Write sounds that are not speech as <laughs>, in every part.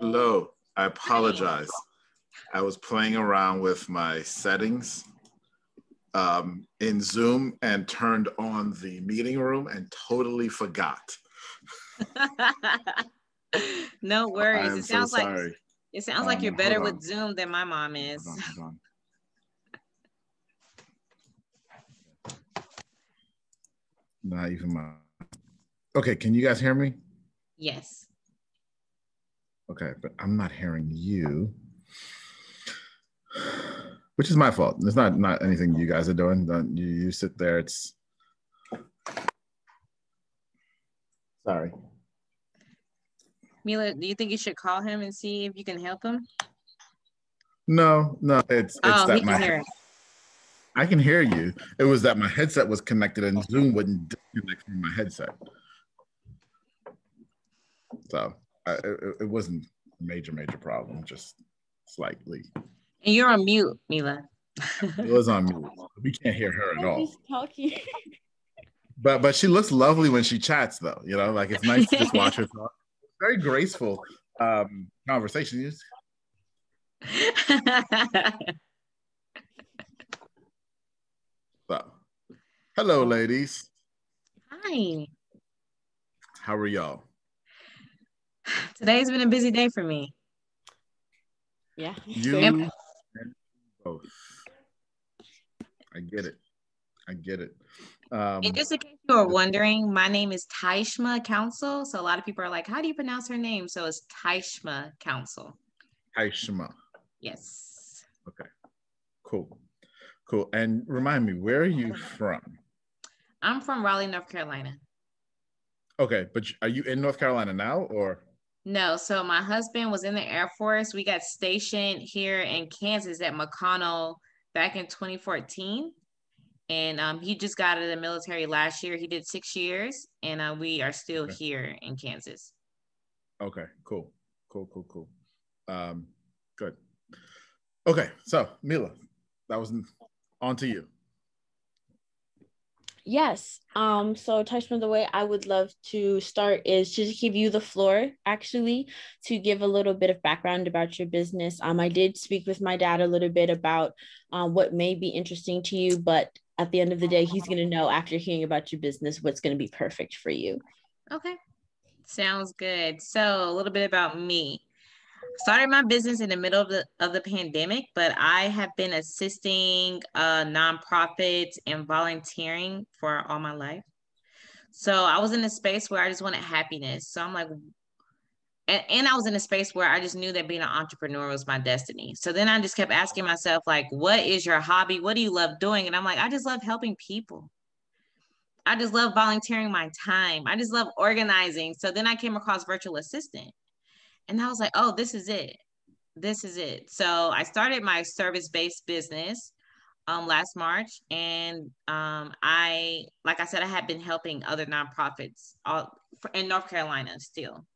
Hello. I apologize. I was playing around with my settings um, in Zoom and turned on the meeting room and totally forgot. <laughs> no worries. It sounds so like it sounds um, like you're better with Zoom than my mom is. Hold on, hold on. Not even my. Okay, can you guys hear me? Yes. Okay, but I'm not hearing you, which is my fault. It's not not anything you guys are doing. Don't you, you sit there? It's sorry. Mila, do you think you should call him and see if you can help him? No, no, it's it's oh, that my I can hear you. It was that my headset was connected and Zoom wouldn't disconnect from my headset. So I, it, it, wasn't a major, major problem, just slightly. And you're on mute, Mila. it was on mute. We can't hear her at all. She's talking. But but she looks lovely when she chats, though. You know, like it's nice to just watch her <laughs> talk. Very graceful um, conversation. So, <laughs> hello, ladies. Hi. How are y'all? Today's been a busy day for me. Yeah. You both. I get it. I get it. Um, and just in case you are wondering, my name is Taishma Council. So a lot of people are like, how do you pronounce her name? So it's Taishma Council. Taishma. Yes. Okay. Cool. Cool. And remind me, where are you from? I'm from Raleigh, North Carolina. Okay, but are you in North Carolina now or? No, so my husband was in the Air Force. We got stationed here in Kansas at McConnell back in 2014. And um, he just got out of the military last year. He did six years, and uh, we are still okay. here in Kansas. Okay, cool, cool, cool, cool. Um, good. Okay, so Mila, that was on to you. Yes. Um, so Taishma, the way I would love to start is to give you the floor actually to give a little bit of background about your business. Um, I did speak with my dad a little bit about um, what may be interesting to you, but at the end of the day, he's going to know after hearing about your business what's going to be perfect for you. Okay. Sounds good. So a little bit about me started my business in the middle of the of the pandemic, but I have been assisting uh, nonprofits and volunteering for all my life. So I was in a space where I just wanted happiness. So I'm like, and, and I was in a space where I just knew that being an entrepreneur was my destiny. So then I just kept asking myself, like, what is your hobby? What do you love doing? And I'm like, I just love helping people. I just love volunteering my time. I just love organizing. So then I came across virtual assistant. And I was like, oh, this is it. This is it. So I started my service based business um, last March. And um, I, like I said, I had been helping other nonprofits all, in North Carolina still.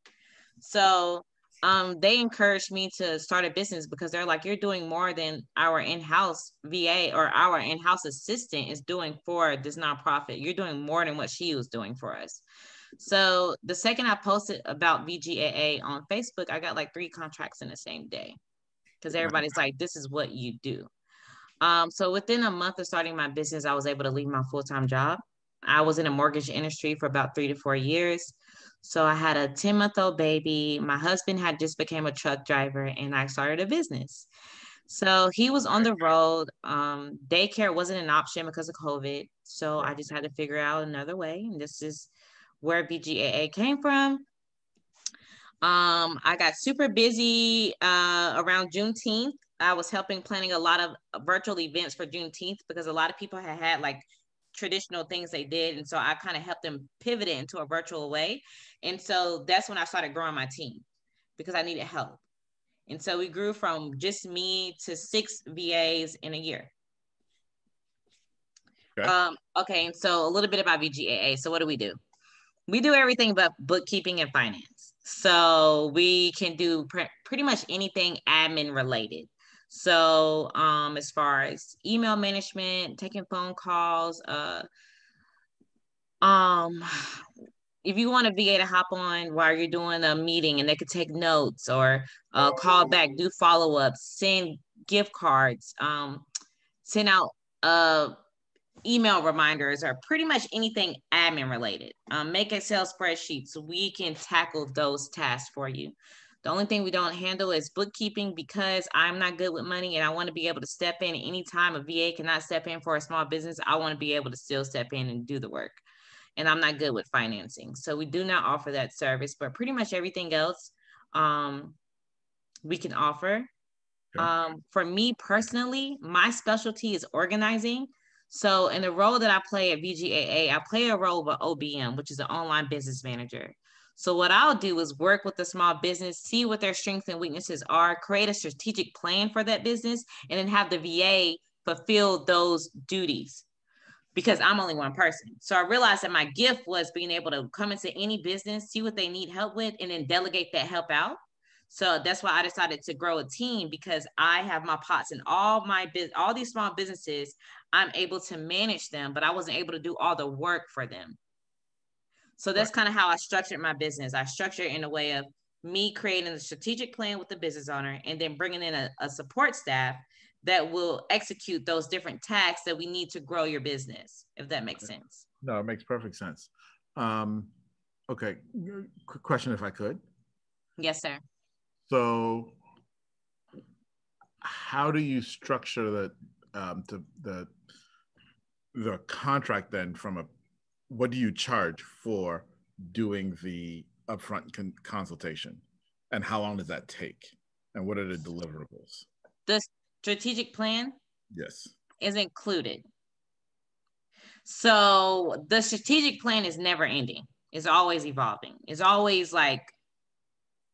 So um, they encouraged me to start a business because they're like, you're doing more than our in house VA or our in house assistant is doing for this nonprofit. You're doing more than what she was doing for us. So the second I posted about VGAA on Facebook, I got like three contracts in the same day because everybody's like, this is what you do. Um, so within a month of starting my business, I was able to leave my full time job. I was in a mortgage industry for about three to four years. So I had a 10 month old baby. My husband had just became a truck driver and I started a business. So he was on the road. Um, daycare wasn't an option because of COVID. So I just had to figure out another way. And this is where VGAA came from. Um, I got super busy uh, around Juneteenth. I was helping planning a lot of virtual events for Juneteenth because a lot of people had had like traditional things they did. And so I kind of helped them pivot it into a virtual way. And so that's when I started growing my team because I needed help. And so we grew from just me to six VAs in a year. Okay. Um, okay, and so a little bit about VGAA. So what do we do? We do everything but bookkeeping and finance. So we can do pre- pretty much anything admin related. So um, as far as email management, taking phone calls, uh, um, if you want a VA to hop on while you're doing a meeting and they could take notes or uh, call back, do follow ups, send gift cards, um, send out uh, email reminders, or pretty much anything admin related. Um, make Excel spreadsheets. We can tackle those tasks for you. The only thing we don't handle is bookkeeping because I'm not good with money and I want to be able to step in anytime a VA cannot step in for a small business. I want to be able to still step in and do the work. And I'm not good with financing. So we do not offer that service, but pretty much everything else um, we can offer. Um, for me personally, my specialty is organizing. So in the role that I play at VGAA, I play a role of OBM, which is an online business manager. So what I'll do is work with the small business, see what their strengths and weaknesses are, create a strategic plan for that business, and then have the VA fulfill those duties because I'm only one person. So I realized that my gift was being able to come into any business, see what they need help with, and then delegate that help out. So that's why I decided to grow a team because I have my pots in all my business, all these small businesses. I'm able to manage them, but I wasn't able to do all the work for them. So that's right. kind of how I structured my business. I structured in a way of me creating a strategic plan with the business owner and then bringing in a, a support staff that will execute those different tasks that we need to grow your business, if that makes okay. sense. No, it makes perfect sense. Um, okay, quick question if I could. Yes, sir. So, how do you structure the um, to the the contract then from a what do you charge for doing the upfront con- consultation? And how long does that take? And what are the deliverables? The strategic plan? Yes. Is included. So the strategic plan is never ending. It's always evolving. It's always like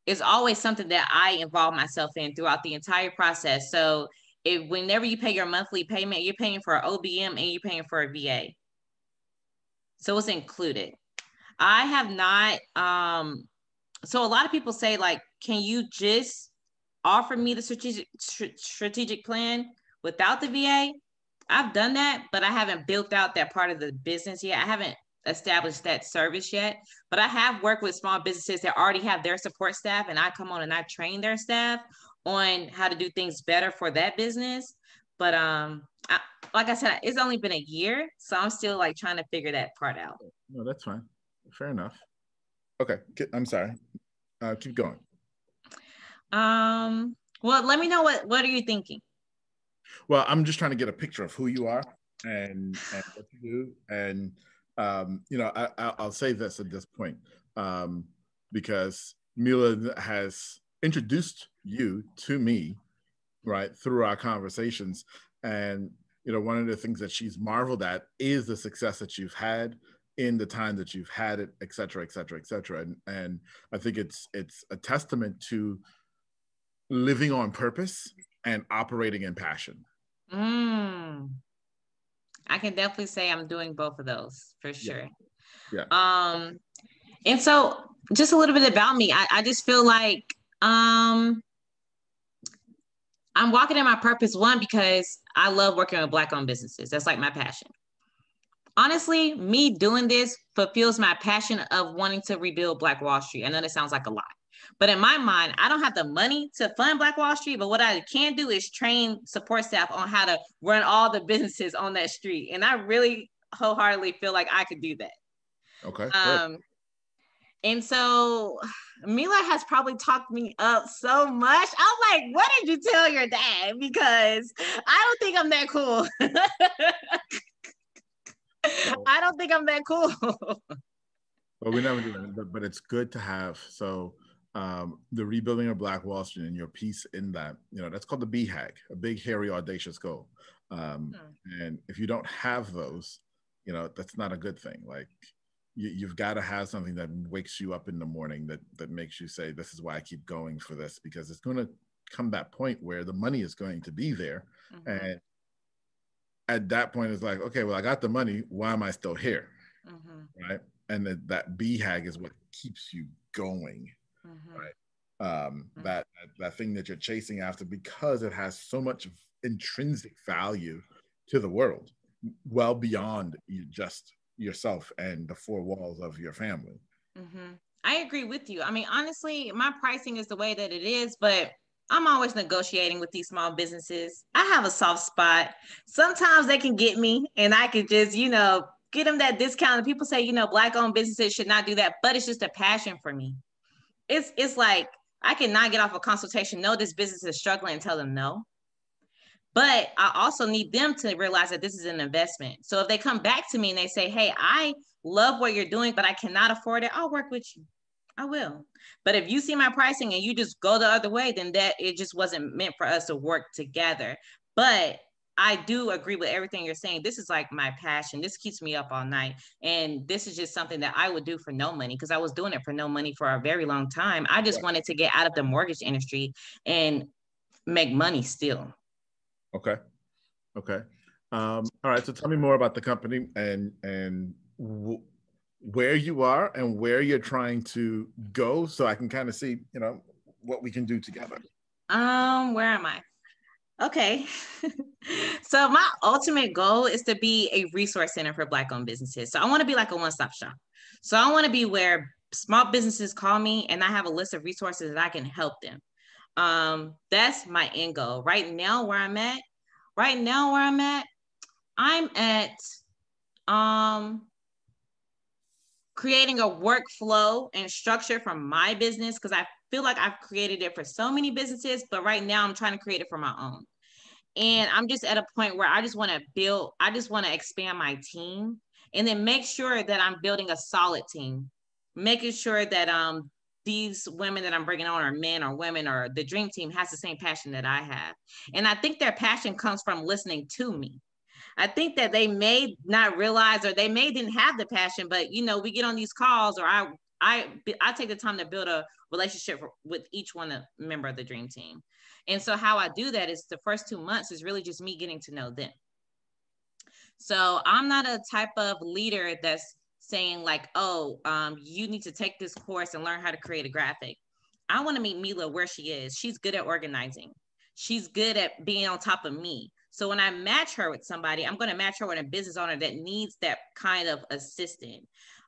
it's always something that i involve myself in throughout the entire process so if whenever you pay your monthly payment you're paying for an obm and you're paying for a va so it's included. I have not, um, so a lot of people say like, can you just offer me the strategic strategic plan without the VA? I've done that, but I haven't built out that part of the business yet. I haven't established that service yet, but I have worked with small businesses that already have their support staff and I come on and I train their staff on how to do things better for that business. But um, I, like I said, it's only been a year, so I'm still like trying to figure that part out. No, that's fine. Fair enough. Okay, I'm sorry. Uh, keep going. Um. Well, let me know what what are you thinking. Well, I'm just trying to get a picture of who you are and and what you do, and um, you know, I, I'll say this at this point um, because Mila has introduced you to me, right, through our conversations, and you know, one of the things that she's marveled at is the success that you've had in the time that you've had it, et cetera, et cetera, et cetera. And, and I think it's it's a testament to living on purpose and operating in passion. Mm. I can definitely say I'm doing both of those for sure. Yeah. yeah. Um, and so just a little bit about me. I, I just feel like um I'm walking in my purpose one because I love working with black owned businesses. That's like my passion. Honestly, me doing this fulfills my passion of wanting to rebuild Black Wall Street. I know that sounds like a lot, but in my mind, I don't have the money to fund Black Wall Street. But what I can do is train support staff on how to run all the <laughs> businesses on that street. And I really wholeheartedly feel like I could do that. Okay. Um, and so <sighs> Mila has probably talked me up so much. I'm like, what did you tell your dad? Because I don't think I'm that cool. <laughs> I don't think I'm that cool. <laughs> well, we never do but, but it's good to have. So um, the rebuilding of Black Wall Street and your piece in that, you know, that's called the BHAG, a big, hairy, audacious goal. Um, hmm. And if you don't have those, you know, that's not a good thing. Like you, have got to have something that wakes you up in the morning that that makes you say this is why i keep going for this because it's going to come that point where the money is going to be there mm-hmm. and at that point it's like okay well i got the money why am i still here mm-hmm. right and that, that BHAG is what keeps you going mm-hmm. right um, mm-hmm. that, that thing that you're chasing after because it has so much intrinsic value to the world well beyond you just yourself and the four walls of your family. Mm-hmm. I agree with you. I mean, honestly, my pricing is the way that it is, but I'm always negotiating with these small businesses. I have a soft spot. Sometimes they can get me and I can just, you know, get them that discount. And people say, you know, black owned businesses should not do that, but it's just a passion for me. It's it's like I cannot get off a consultation. No, this business is struggling and tell them no. But I also need them to realize that this is an investment. So if they come back to me and they say, Hey, I love what you're doing, but I cannot afford it, I'll work with you. I will. But if you see my pricing and you just go the other way, then that it just wasn't meant for us to work together. But I do agree with everything you're saying. This is like my passion. This keeps me up all night. And this is just something that I would do for no money because I was doing it for no money for a very long time. I just wanted to get out of the mortgage industry and make money still. Okay. Okay. Um, all right. So tell me more about the company and and w- where you are and where you're trying to go, so I can kind of see, you know, what we can do together. Um, where am I? Okay. <laughs> so my ultimate goal is to be a resource center for Black owned businesses. So I want to be like a one stop shop. So I want to be where small businesses call me and I have a list of resources that I can help them. Um, that's my end goal. Right now, where I'm at, right now, where I'm at, I'm at um creating a workflow and structure for my business because I feel like I've created it for so many businesses, but right now I'm trying to create it for my own. And I'm just at a point where I just want to build, I just want to expand my team and then make sure that I'm building a solid team, making sure that um these women that I'm bringing on are men or women or the dream team has the same passion that I have. And I think their passion comes from listening to me. I think that they may not realize or they may didn't have the passion, but you know, we get on these calls or I I I take the time to build a relationship with each one of, the member of the dream team. And so how I do that is the first two months is really just me getting to know them. So I'm not a type of leader that's saying like, oh, um, you need to take this course and learn how to create a graphic. I want to meet Mila where she is. She's good at organizing. She's good at being on top of me. So when I match her with somebody, I'm going to match her with a business owner that needs that kind of assistant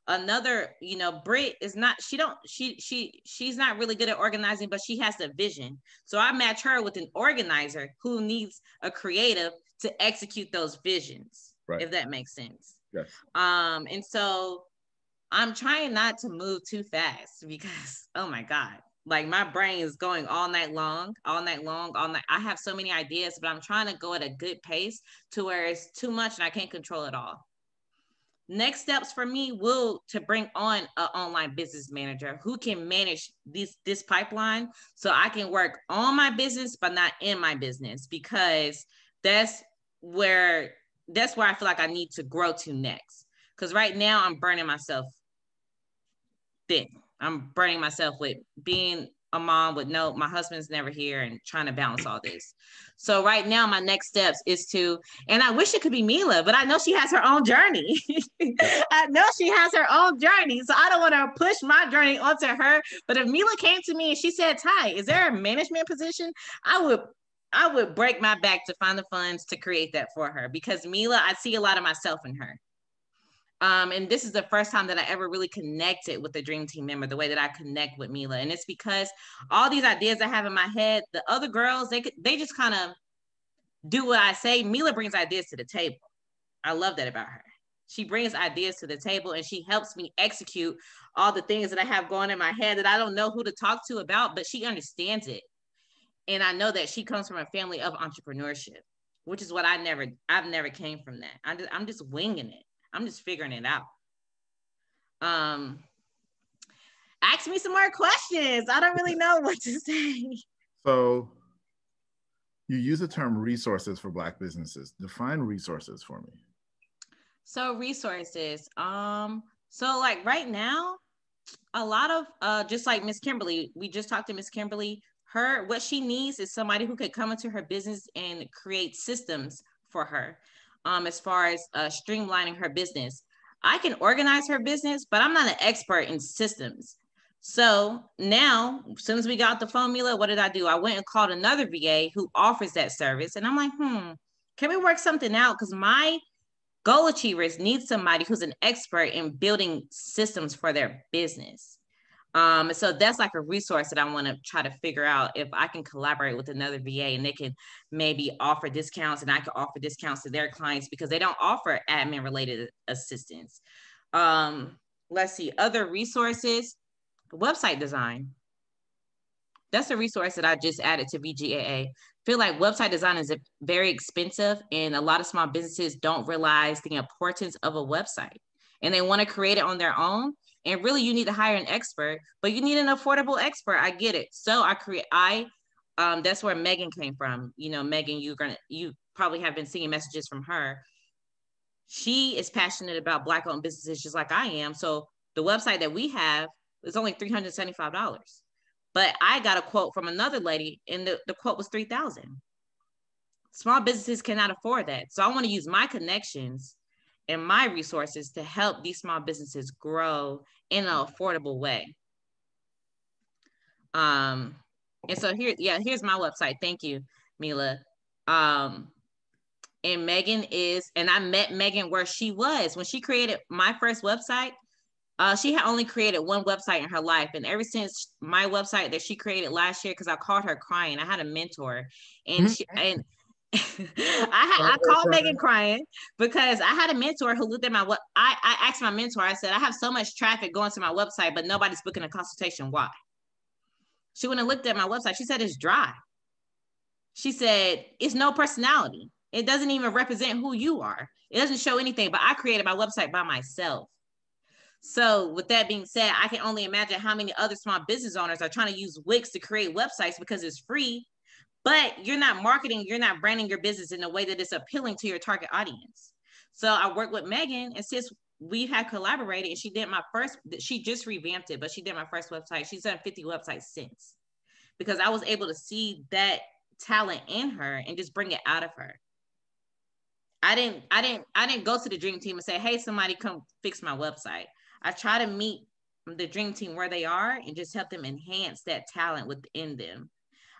another you know brit is not she don't she she she's not really good at organizing but she has the vision. So i match her with an organizer who needs a creative to execute those visions right. if that makes sense. Yes. Um and so i'm trying not to move too fast <laughs> because oh my god like my brain is going all night long all night long all night. I have so many ideas but i'm trying to go at a good pace to where it's too much and i can't control it all next steps for me will to bring on an online business manager who can manage this this pipeline so i can work on my business but not in my business because that's where that's where i feel like i need to grow to next. Because right now i'm burning myself thin. I'm burning myself with being a mom with no, my husband's never here and trying to balance all this. So right now, my next steps is to, and I wish it could be Mila, but I know she has her own journey. <laughs> I know she has her own journey. So I don't want to push my journey onto her. But if Mila came to me and she said, Ty, is there a management position? I would I would break my back to find the funds to create that for her because Mila, I see a lot of myself in her. Um, and this is the first time that I ever really connected with a dream team member, the way that I connect with Mila. And it's because all these ideas I have in my head, the other girls, they they just kind of do what I say. Mila brings ideas to the table. I love that about her. She brings ideas to the table and she helps me execute all the things that I have going in my head that I don't know who to talk to about, but she understands it. And I know that she comes from a family of entrepreneurship, which is what I never, I've never came from that. I'm just, I'm just winging it. I'm just figuring it out. Um, ask me some more questions. I don't really know what to <laughs> say. So, you use the term resources for Black businesses. Define resources for me. So, resources. Um, so like right now, a lot of uh, just like Miss Kimberly, we just talked to Miss Kimberly. Her what she needs is somebody who could come into her business and create systems for her um, as far as uh, streamlining her business. I can organize her business, but I'm not an expert in systems. So now, as soon as we got the formula, what did I do? I went and called another VA who offers that service. And I'm like, hmm, can we work something out? Because my goal achievers need somebody who's an expert in building systems for their business. Um, so that's like a resource that I want to try to figure out if I can collaborate with another VA and they can maybe offer discounts and I can offer discounts to their clients because they don't offer admin related assistance. Um, let's see, other resources, website design. That's a resource that I just added to VGAA. Feel like website design is very expensive and a lot of small businesses don't realize the importance of a website and they want to create it on their own and really you need to hire an expert but you need an affordable expert. I get it. So i create i um that's where megan came from. You know megan you're gonna you probably have been seeing messages from her. She is passionate about black owned businesses just like i am. So the website that we have is only $375 but i got a quote from another lady and the, the quote was 3000 small businesses cannot afford that. So i want to use my connections and my resources to help these small businesses grow in an affordable way. Um, and so here, yeah, here's my website. Thank you, Mila. Um, and Megan is, and I met Megan where she was when she created my first website. Uh, she had only created one website in her life, and ever since my website that she created last year, because I called her crying, I had a mentor, and mm-hmm. she and <laughs> I I called Megan crying because I had a mentor who looked at my what I, I asked my mentor, I said, I have so much traffic going to my website, but nobody's booking a consultation. Why? She went and looked at my website. She said it's dry. She said it's no personality. It doesn't even represent who you are. It doesn't show anything, but I created my website by myself. So, with that being said, I can only imagine how many other small business owners are trying to use Wix to create websites because it's free but you're not marketing, you're not branding your business in a way that is appealing to your target audience. So I worked with Megan, and since we had collaborated, and she did my first, she just revamped it, but she did my first website. She's done 50 websites since because I was able to see that talent in her and just bring it out of her. I didn't, I didn't, I didn't go to the dream team and say, hey, somebody come fix my website. I try to meet the dream team where they are and just help them enhance that talent within them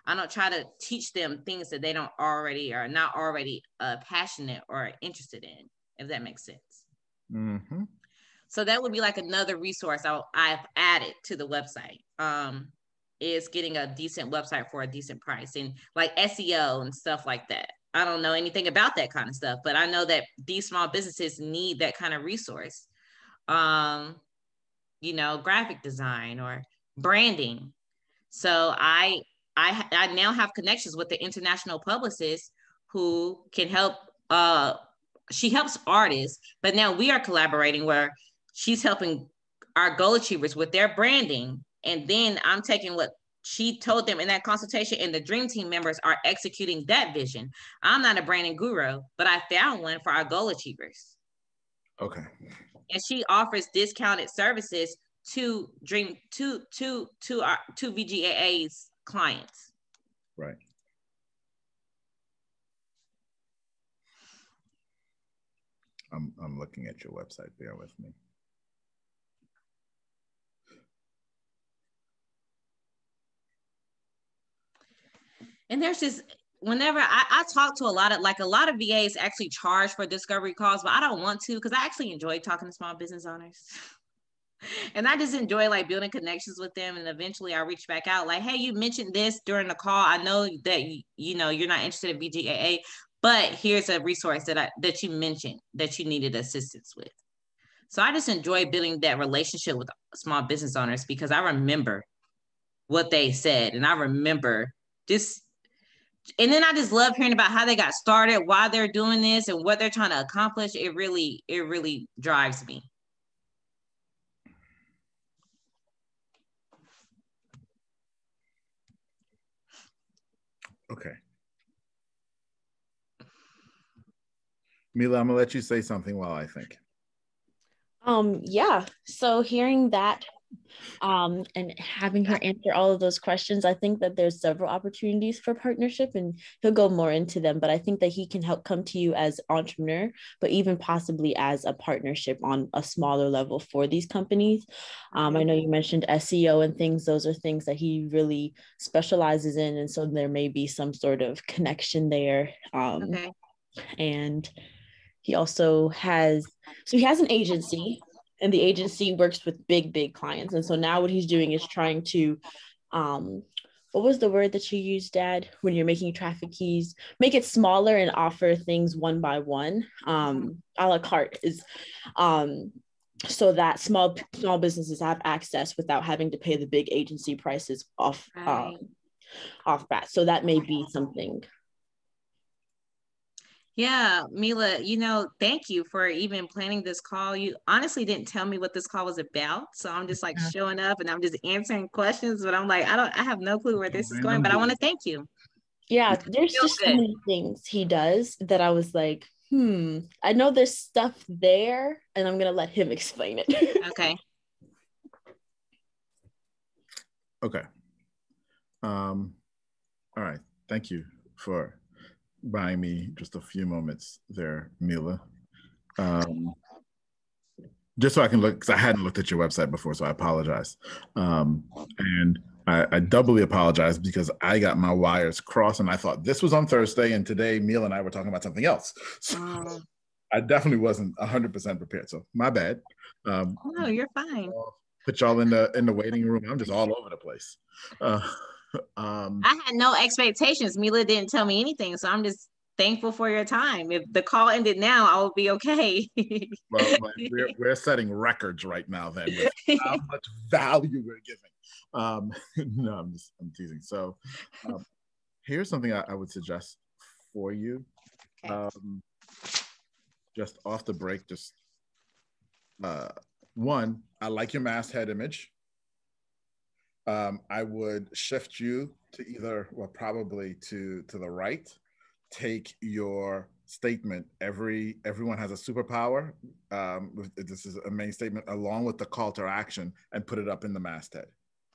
I don't try to teach them things that they don't already or not already uh, passionate or interested in, if that makes sense. Mm-hmm. So that would be like another resource i have added to the website. Um, is getting a decent website for a decent price and like SEO and stuff like that. I don't know anything about that kind of stuff, but I know that these small businesses need that kind of resource. Um, you know, graphic design or branding. So I I, I now have connections with the international publicist who can help. Uh, she helps artists, but now we are collaborating where she's helping our goal achievers with their branding. And then I'm taking what she told them in that consultation, and the dream team members are executing that vision. I'm not a branding guru, but I found one for our goal achievers. Okay. And she offers discounted services to dream to to to our to VGAA's clients. Right. I'm, I'm looking at your website. Bear with me. And there's just whenever I, I, talk to a lot of like a lot of VAs actually charge for discovery calls, but I don't want to because I actually enjoy talking to small business owners. <laughs> and I just enjoy like building connections with them. And eventually I reach back out like, hey, you mentioned this during the call. I know that you, know you're not interested in VGAA, but here's a resource that I that you mentioned that you needed assistance with. So I just enjoy building that relationship with small business owners because I remember what they said and I remember just and then I just love hearing about how they got started, why they're doing this, and what they're trying to accomplish. It really, it really drives me. Okay. Mila, I'm gonna let you say something while I think. Um, yeah. So hearing that um, and having her answer all of those questions, I think that there's several opportunities for partnership, and he'll go more into them. But I think that he can help come to you as entrepreneur, but even possibly as a partnership on a smaller level for these companies. Um, I know you mentioned SEO and things; those are things that he really specializes in, and so there may be some sort of connection there. Um, okay. And he also has so he has an agency and the agency works with big big clients. And so now what he's doing is trying to um what was the word that you used dad? When you're making traffic keys make it smaller and offer things one by one um a la carte is um so that small small businesses have access without having to pay the big agency prices off right. um, off bat. So that may be something yeah, Mila, you know, thank you for even planning this call. You honestly didn't tell me what this call was about. So I'm just like showing up and I'm just answering questions, but I'm like, I don't I have no clue where this is going, but I want to thank you. Yeah, there's just so many things he does that I was like, hmm, I know there's stuff there, and I'm gonna let him <laughs> explain it. okay. Okay. Um, all right. Thank you for buying me just a few moments there, Mila. Um, just so I can look, because I hadn't looked at your website before, so I apologize. Um, and I, I, doubly apologize because I got my wires crossed and I thought this was on Thursday, and today Mila and I were talking about something else. <laughs> So I definitely wasn't 100% prepared. So my bad. Um, no, you're fine. Put y'all in the in the waiting room. I'm just all over the place. Uh, <laughs> um, I had no expectations. Mila didn't tell me anything, so I'm just thankful for your time. If the call ended now, I will be okay. <laughs> well, we're, we're setting records right now then with how <laughs> much value we're giving. Um, no, I'm just I'm teasing. So um, here's something I, I, would suggest for you. Okay. Um, just off the break, just uh, one, I like your masthead image um, I would shift you to either, well, probably to to the right. Take your statement. Every everyone has a superpower. Um, this is a main statement, along with the call to action, and put it up in the masthead.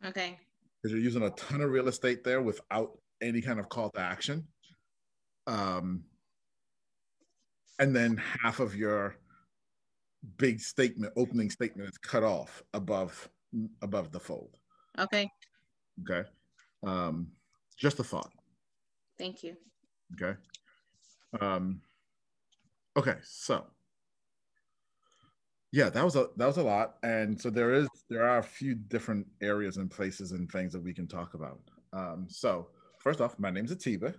Okay. Because you're using a ton of real estate there without any kind of call to action. Um, and then half of your big statement, opening statement, is cut off above above the fold. Okay. Okay. Um, just a thought. Thank you. Okay. Um, okay. So yeah, that was a that was a lot, and so there is there are a few different areas and places and things that we can talk about. Um, so first off, my name's Atiba.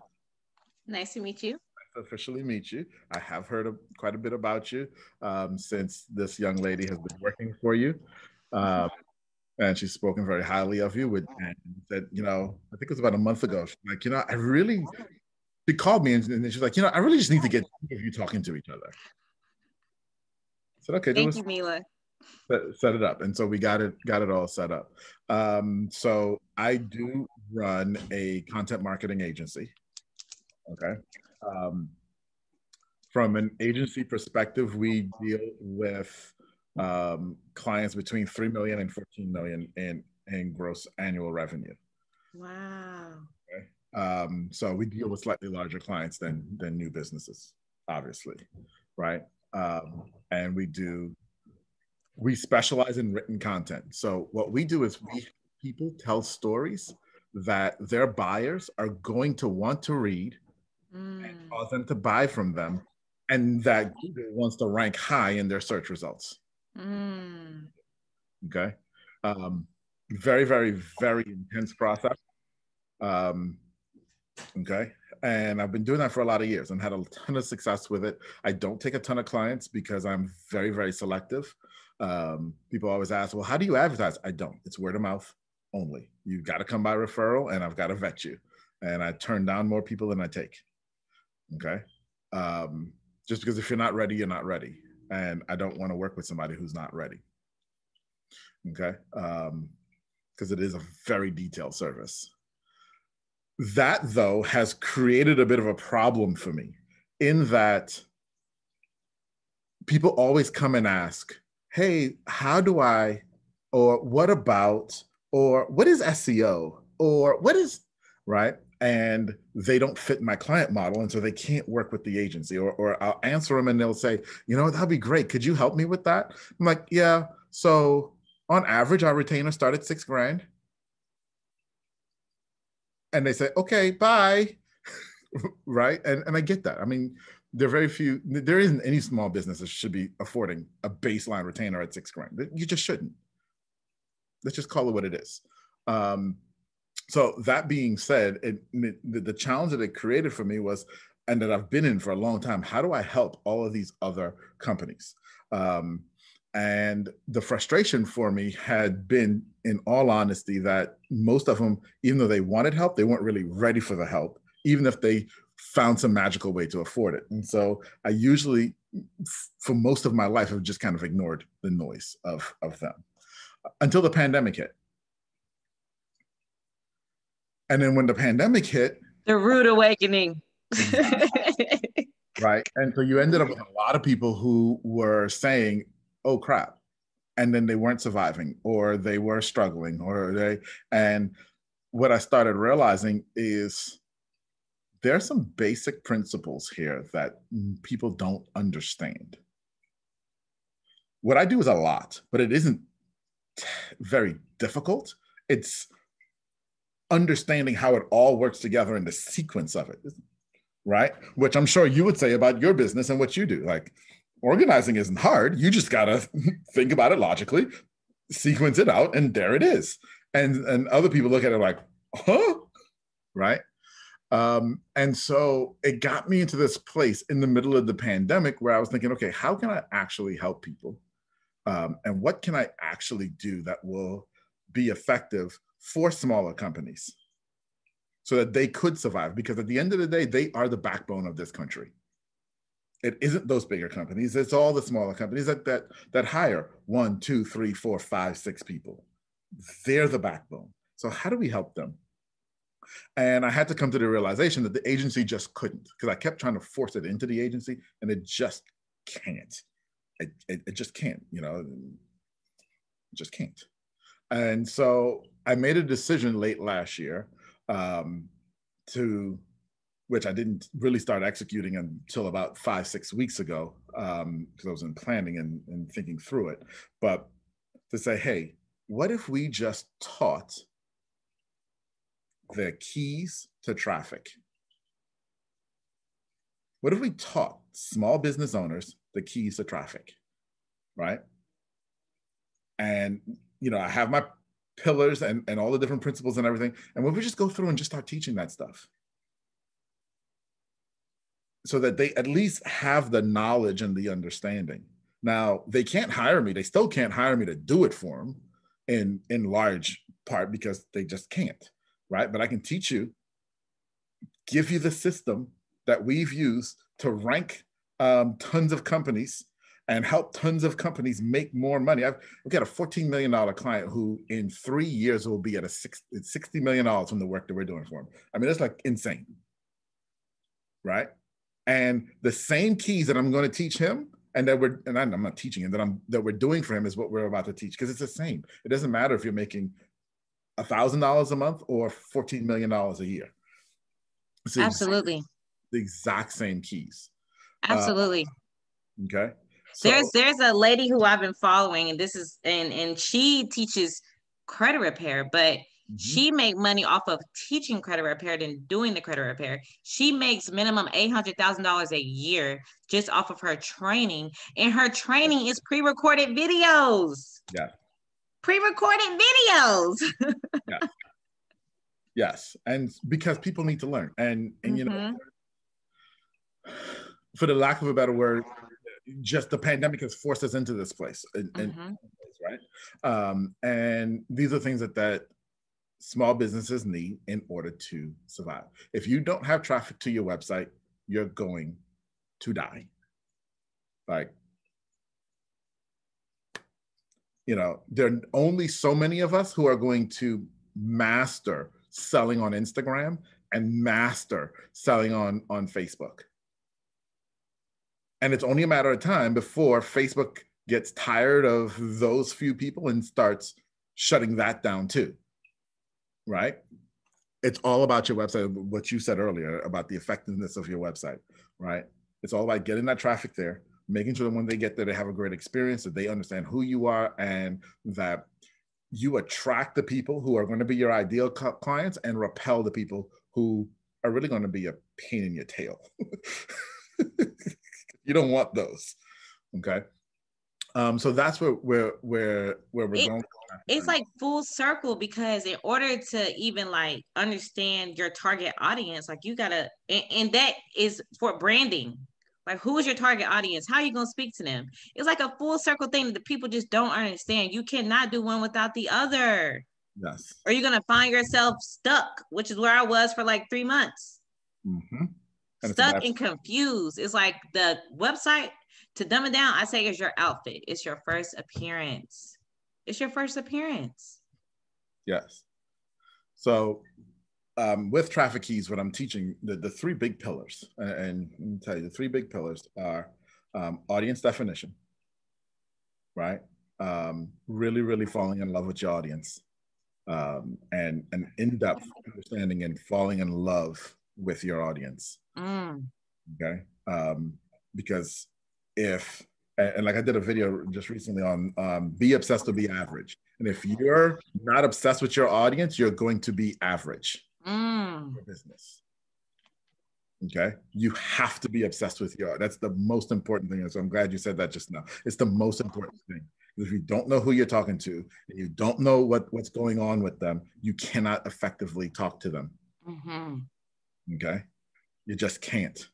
Nice to meet you. Nice to officially meet you. I have heard a, quite a bit about you um, since this young lady has been working for you. Um, and she's spoken very highly of you. With and said, you know, I think it was about a month ago. She's like, you know, I really. She called me and, and she's like, you know, I really just need to get <laughs> you talking to each other. I said, okay, thank you, Mila. Set, set, it up, and so we got it got it all set up. Um, so I do run a content marketing agency. Okay. Um, from an agency perspective, we deal with um, clients between 3 million and 14 million in, in gross annual revenue. Wow. Okay. Um, so we deal with slightly larger clients than, than new businesses, obviously, right? Um, and we do, we specialize in written content. So what we do is we people tell stories that their buyers are going to want to read mm. and cause them to buy from them and that Google wants to rank high in their search results. Mm. Okay. Um, very, very, very intense process. Um, okay. And I've been doing that for a lot of years and had a ton of success with it. I don't take a ton of clients because I'm very, very selective. Um, people always ask, well, how do you advertise? I don't. It's word of mouth only. You've got to come by referral and I've got to vet you. And I turn down more people than I take. Okay. Um, just because if you're not ready, you're not ready and I don't want to work with somebody who's not ready. Okay, Um, because it is a very detailed service. That though has created a bit of a problem for me in that people always come and ask, "Hey, how do I?" or "What about?" or "What is SEO?" or "What is?" right? And they don't fit my client model and so they can't work with the agency or, or i'll answer them and they'll say you know that'd be great could you help me with that i'm like yeah so on average our retainer start at six grand and they say okay bye <laughs> right? And and I get that. I mean, there are very few. There isn't any small business that should be affording a baseline retainer at six grand. You just shouldn't. Let's just call it what it is. Um, so that being said, it, the, challenge that it created for me was, and that I've been in for a long time. How do I help all of these other companies? Um, and the frustration for me had been, in all honesty, that most of them, even though they wanted help, they weren't really ready for the help, even if they found some magical way to afford it. And so I usually, for most of my life, have just kind of ignored the noise of, of them until the pandemic hit. And then when the pandemic hit, the rude awakening. <laughs> right. And so you ended up with a lot of people who were saying, oh crap. And then they weren't surviving or they were struggling or they, and what I started realizing is there are some basic principles here that people don't understand. What I do is a lot, but it isn't very difficult. It's understanding how it all works together and the sequence of it, right? Which I'm sure you would say about your business and what you do. Like organizing isn't hard. You just gotta <laughs> think about it logically, sequence it out, and there it is. And and other people look at it like, huh? Right? Um, and so it got me into this place in the middle of the pandemic where I was thinking, okay, how can I actually help people? Um, and what can I actually do that will be effective for smaller companies so that they could survive because at the end of the day they are the backbone of this country. It isn't those bigger companies. It's all the smaller companies that that that hire one two three four five six people. They're the backbone. So how do we help them? And i had to come to the realization that the agency just couldn't because i kept trying to force it into the agency and it just can't. It, it, it just can't you know it just can't. And so I made a decision late last year um, to, which I didn't really start executing until about five, six weeks ago, because um, I was in planning and, and thinking through it. But to say, hey, what if we just taught the keys to traffic? What if we taught small business owners the keys to traffic, right? And you know, I have my pillars and, and all the different principles and everything. And when we just go through and just start teaching that stuff so that they at least have the knowledge and the understanding. Now, they can't hire me. They still can't hire me to do it for them in, in large part because they just can't, right? But I can teach you, give you the system that we've used to rank um, tons of companies and help tons of companies make more money. I've, I've got a $14 million client who in three years will be at a six, $60 million from the work that we're doing for him. I mean, that's like insane, right? And the same keys that I'm going to teach him and that we're, and I'm not teaching him, that I'm, that we're doing for him is what we're about to teach because it's the same. It doesn't matter if you're making a thousand dollars a month or $14 million a year. Absolutely. The exact same keys. Absolutely. Uh, okay. So, there's there's a lady who I've been following, and this is and and she teaches credit repair, but mm-hmm. she make money off of teaching credit repair than doing the credit repair. She makes minimum eight hundred thousand dollars a year just off of her training, and her training is pre-recorded videos. Yeah. Pre-recorded videos. <laughs> yeah. Yes, and because people need to learn, and and you mm-hmm. know, for the lack of a better word, just the pandemic has forced us into this place, mm-hmm. right? Um, and these are things that that small businesses need in order to survive. If you don't have traffic to your website, you're going to die. Like, you know, there are only so many of us who are going to master selling on Instagram and master selling on on Facebook and it's only a matter of time before Facebook gets tired of those few people and starts shutting that down too. Right? It's all about your website, what you said earlier about the effectiveness of your website, right? It's all about getting that traffic there, making sure that when they get there, they have a great experience, that they understand who you are, and that you attract the people who are going to be your ideal clients and repel the people who are really going to be a pain in your tail. <laughs> you don't want those. Okay. Um, so that's where where where where we're it, going. It's like full circle because in order to even like understand your target audience, like you gotta, and, and that is for branding. Like, who is your target audience? How are you gonna speak to them? It's like a full circle thing that the people just don't understand. You cannot do one without the other. Yes. Or you're gonna find yourself stuck, which is where I was for like three months. Mm-hmm. Stuck and confused. It's like the website to dumb it down, I say it's your outfit. It's your first appearance. It's your first appearance. Yes. So um, with traffic keys, what I'm teaching, the, the three big pillars, and, and let me tell you, the three big pillars are um, audience definition, right? Um, really, really falling in love with your audience, um, and an in-depth understanding and falling in love with your audience. Mm. Okay, um, because if and like I did a video just recently on um, be obsessed to be average. And if you're not obsessed with your audience, you're going to be average mm. business. Okay, you have to be obsessed with your. That's the most important thing. And So I'm glad you said that just now. It's the most important thing. If you don't know who you're talking to and you don't know what what's going on with them, you cannot effectively talk to them. Mm-hmm. Okay, you just can't.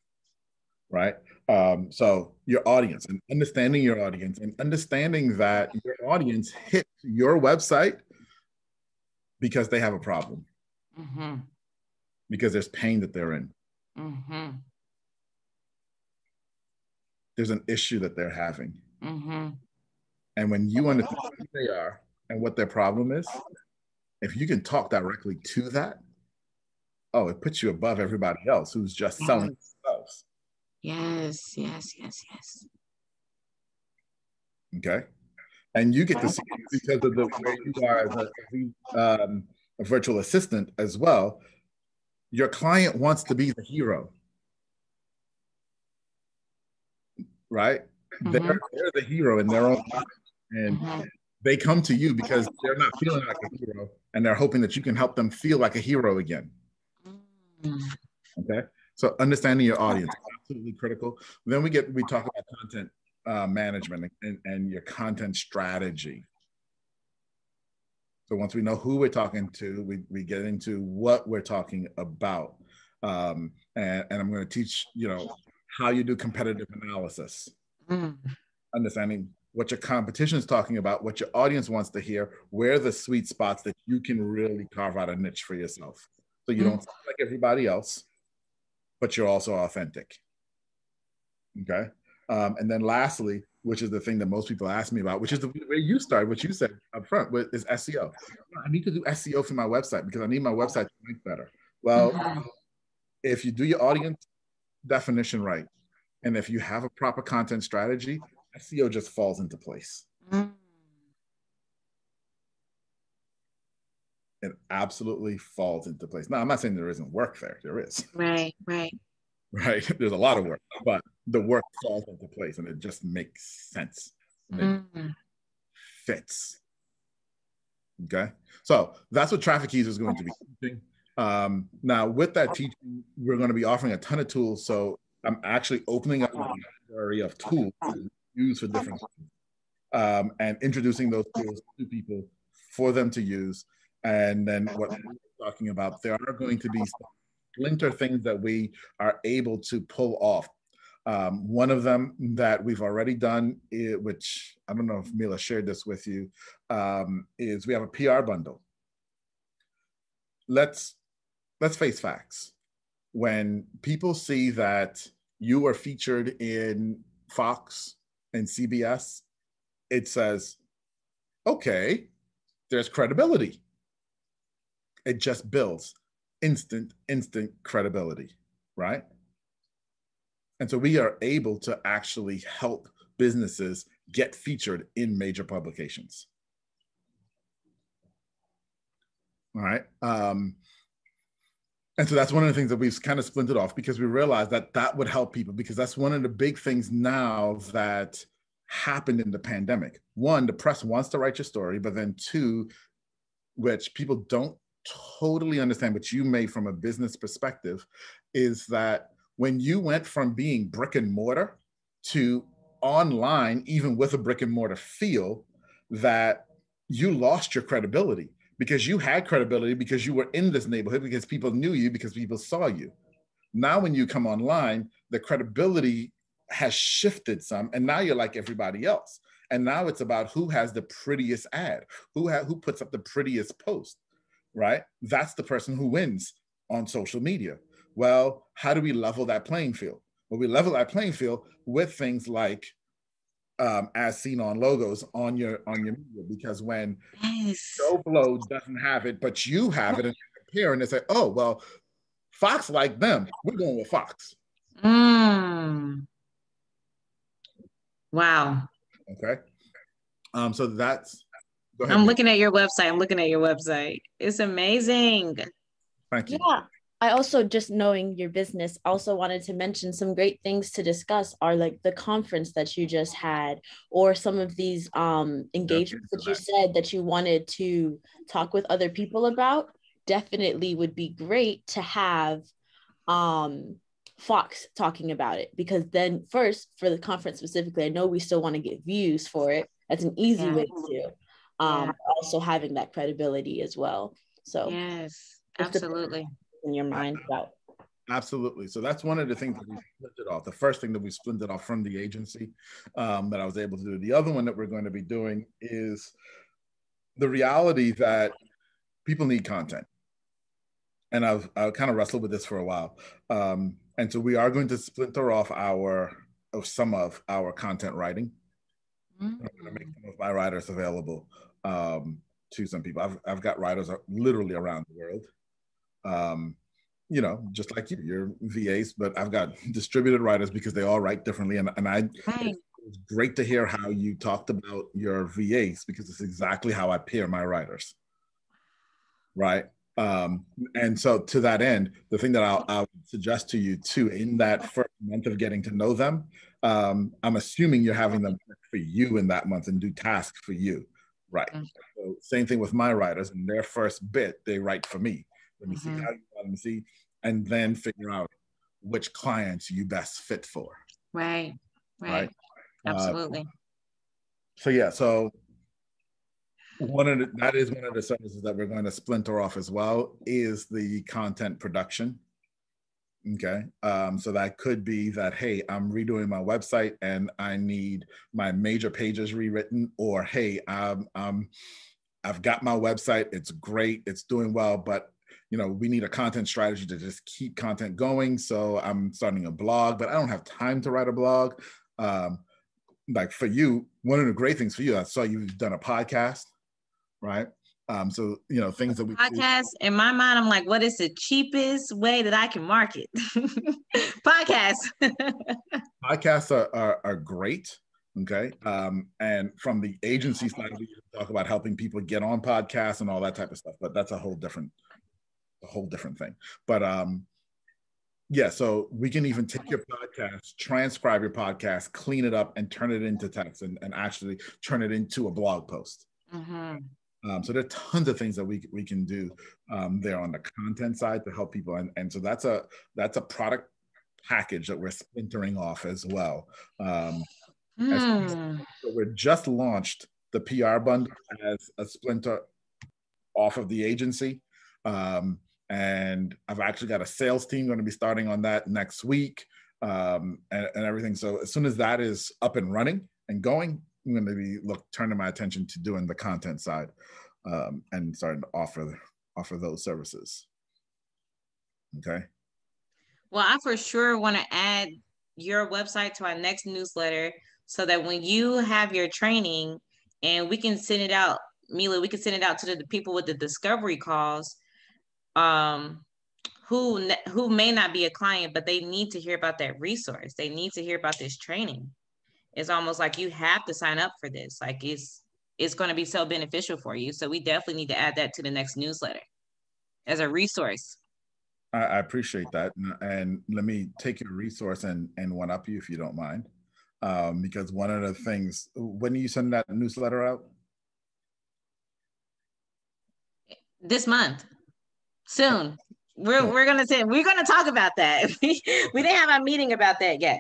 Right. Um, so your audience and understanding your audience and understanding that your audience hit your website because they have a problem. Mm-hmm. Because there's pain that they're in. Mm-hmm. There's an issue that they're having. Mm-hmm. And when you understand who they are and what their problem is, if you can talk directly to that, oh, it puts you above everybody else who's just selling themselves. Yes, yes, yes, yes. Okay. And you get to see because of the way you are as a, um, a virtual assistant as well. Your client wants to be the hero, right? Mm-hmm. They're, they're the hero in their own mind. And mm-hmm. they come to you because they're not feeling like a hero and they're hoping that you can help them feel like a hero again. Okay. So understanding your audience absolutely critical. Then we get we talk about content uh, management and, and your content strategy. So once we know who we're talking to, we, we get into what we're talking about. Um, and, and I'm going to teach, you know, how you do competitive analysis, mm. understanding what your competition is talking about, what your audience wants to hear, where the sweet spots that you can really carve out a niche for yourself. So you mm. don't sound like everybody else but you're also authentic. Okay. Um, and then lastly, which is the thing that most people ask me about, which is the way you started, what you said up front, with, is SEO. I need to do SEO for my website because I need my website to rank better. Well, mm-hmm. if you do your audience definition right, and if you have a proper content strategy, SEO just falls into place. Mm-hmm. It absolutely falls into place. Now, I'm not saying there isn't work there. There is. <laughs> Right, right. Right. <laughs> There's a lot of work, but the work falls into place and it just makes sense. Mm. fits. Okay. So that's what Traffic Keys is going to be teaching. Um, now, with that teaching, we're going to be offering a ton of tools. So I'm actually opening up a library of tools to use for different um, and introducing those tools to people for them to use and then what we're talking about, there are going to be splinter things that we are able to pull off. Um, one of them that we've already done, which I don't know if Mila shared this with you, um, is we have a PR bundle. Let's let's face facts. When people see that you are featured in Fox and CBS, it says, okay, there's credibility it just builds instant, instant credibility, right? And so we are able to actually help businesses get featured in major publications. All right. Um, and so that's one of the things that we've kind of splintered off because we realized that that would help people because that's one of the big things now that happened in the pandemic. One, the press wants to write your story, but then two, which people don't totally understand what you made from a business perspective is that when you went from being brick and mortar to online, even with a brick and mortar feel, that you lost your credibility because you had credibility because you were in this neighborhood because people knew you because people saw you. Now, when you come online, the credibility has shifted some, and now you're like everybody else. And now it's about who has the prettiest ad, who ha- who puts up the prettiest post, right? That's the person who wins on social media. Well, how do we level that playing field? Well, we level that playing field with things like um, as seen on logos on your on your media because when yes. Joe Blow doesn't have it, but you have it and compare and they say, oh well, Fox like them, we're going with Fox. Mm. Wow. Okay. Um, so that's ahead, I'm looking at your website. I'm looking at your website. It's amazing. Thank you. Yeah. I also just knowing your business also wanted to mention some great things to discuss are like the conference that you just had or some of these um engagements that you said that you wanted to talk with other people about definitely would be great to have um Fox talking about it because then first for the conference specifically I know we still want to get views for it that's an easy yeah. way to do um yeah. also having that credibility as well so yes absolutely in your mind about Absolutely. So that's one of the things that we splinted off. The first thing that we splinted off from the agency um, that I was able to do. The other one that we're going to be doing is the reality that people need content. And I've, I've kind of wrestled with this for a while. Um, and so we are going to splinter off our of some of our content writing. Mm-hmm. I'm going to make some of my writers available um, to some people. I've, I've got writers literally around the world um, you know, just like you, you're VAs, but I've got <laughs> distributed writers because they all write differently. And, and I, right. it's great to hear how you talked about your VAs because it's exactly how I pair my writers. Right. Um, and so to that end, the thing that I'll, I'll, suggest to you too, in that first month of getting to know them, um, I'm assuming you're having them for you in that month and do tasks for you. Right. Mm-hmm. So same thing with my writers. In their first bit, they write for me. Let me mm-hmm. see how you let me see, and then figure out which clients you best fit for. Right. Right. right? Absolutely. Uh, so yeah, so one of the, that is one of the services that we're going to splinter off as well is the content production. Okay. Um, so that could be that, hey, I'm redoing my website and I need my major pages rewritten, or hey, um, um, I've got my website, it's great, it's doing well, but you know, we need a content strategy to just keep content going. So I'm starting a blog, but I don't have time to write a blog. Um, like for you, one of the great things for you, I saw you've done a podcast, right? Um, so you know things that we podcast. Do. In my mind, I'm like, what is the cheapest way that I can market <laughs> podcast? <laughs> Podcasts are, are, are great. Okay. Um, and from the agency side, we talk about helping people get on podcasts and all that type of stuff, but that's a whole different a whole different thing. But um, yeah, so we can even take your podcast, transcribe your podcast, clean it up, and turn it into text, and, and actually turn it into a blog post. Mm-hmm. Um, so there are tons of things that we we can do um, there on the content side to help people, and and so that's a that's a product package that we're splintering off as well. Um, mm. as, hmm. so we're just launched the PR bundle as a splinter off of the agency. Um, and I've actually got a sales team going to be starting on that next week um, and, and, everything. So as soon as that is up and running and going, I'm going to be look turning my attention to doing the content side um, and starting to offer offer those services. Okay. Well, I for sure want to add your website to our next newsletter so that when you have your training and we can send it out, Mila, we can send it out to the, people with the discovery calls um, who who may not be a client, but they need to hear about that resource. They need to hear about this training. It's almost like you have to sign up for this. Like it's it's going to be so beneficial for you. So we definitely need to add that to the next newsletter as a resource. I, I appreciate that, and let me take your resource and and one up you if you don't mind, um, because one of the things when you send that newsletter out this month Soon. We're we're gonna say we're gonna talk about that. <laughs> we didn't have a meeting about that yet.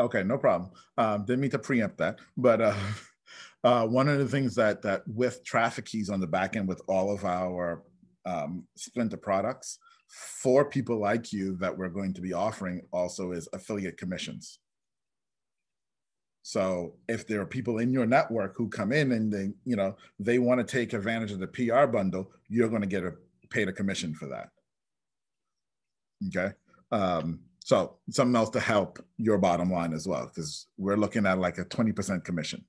Okay, no problem. Um, didn't mean to preempt that, but uh, <laughs> uh, one of the things that that with traffic keys on the back end with all of our um, Splinter products for people like you that we're going to be offering also is affiliate commissions. So if there are people in your network who come in and they, you know, they want to take advantage of the PR bundle, you're going to get a paid a commission for that. Okay. Um, so something else to help your bottom line as well, because we're looking at like a 20% commission.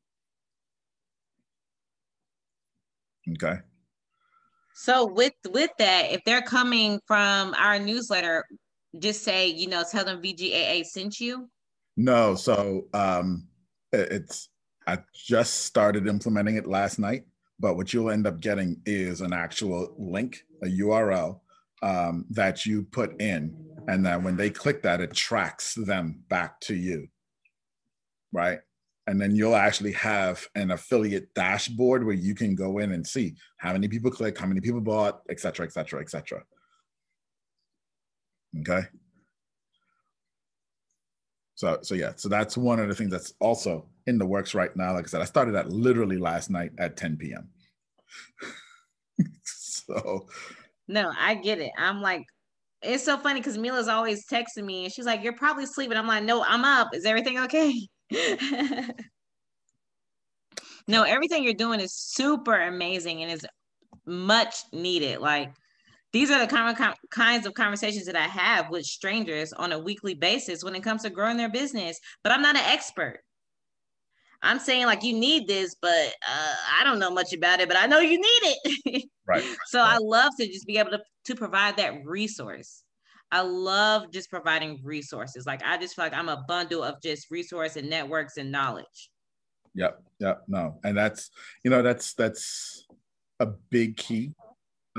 Okay. So with with that, if they're coming from our newsletter, just say, you know, tell them VGAA sent you. No, so um it's I just started implementing it last night, but what you'll end up getting is an actual link, a URL um, that you put in, and then when they click that, it tracks them back to you, right? And then you'll actually have an affiliate dashboard where you can go in and see how many people click, how many people bought, et cetera, et cetera, et cetera. Okay. So, so yeah, so that's one of the things that's also in the works right now. Like I said, I started that literally last night at 10 p.m. <laughs> so, no, I get it. I'm like, it's so funny because Mila's always texting me and she's like, You're probably sleeping. I'm like, No, I'm up. Is everything okay? <laughs> no, everything you're doing is super amazing and is much needed. Like, these are the kind of, kinds of conversations that I have with strangers on a weekly basis when it comes to growing their business. But I'm not an expert. I'm saying like you need this, but uh, I don't know much about it, but I know you need it. <laughs> right. So right. I love to just be able to to provide that resource. I love just providing resources. Like I just feel like I'm a bundle of just resource and networks and knowledge. Yep. Yep. No. And that's, you know, that's that's a big key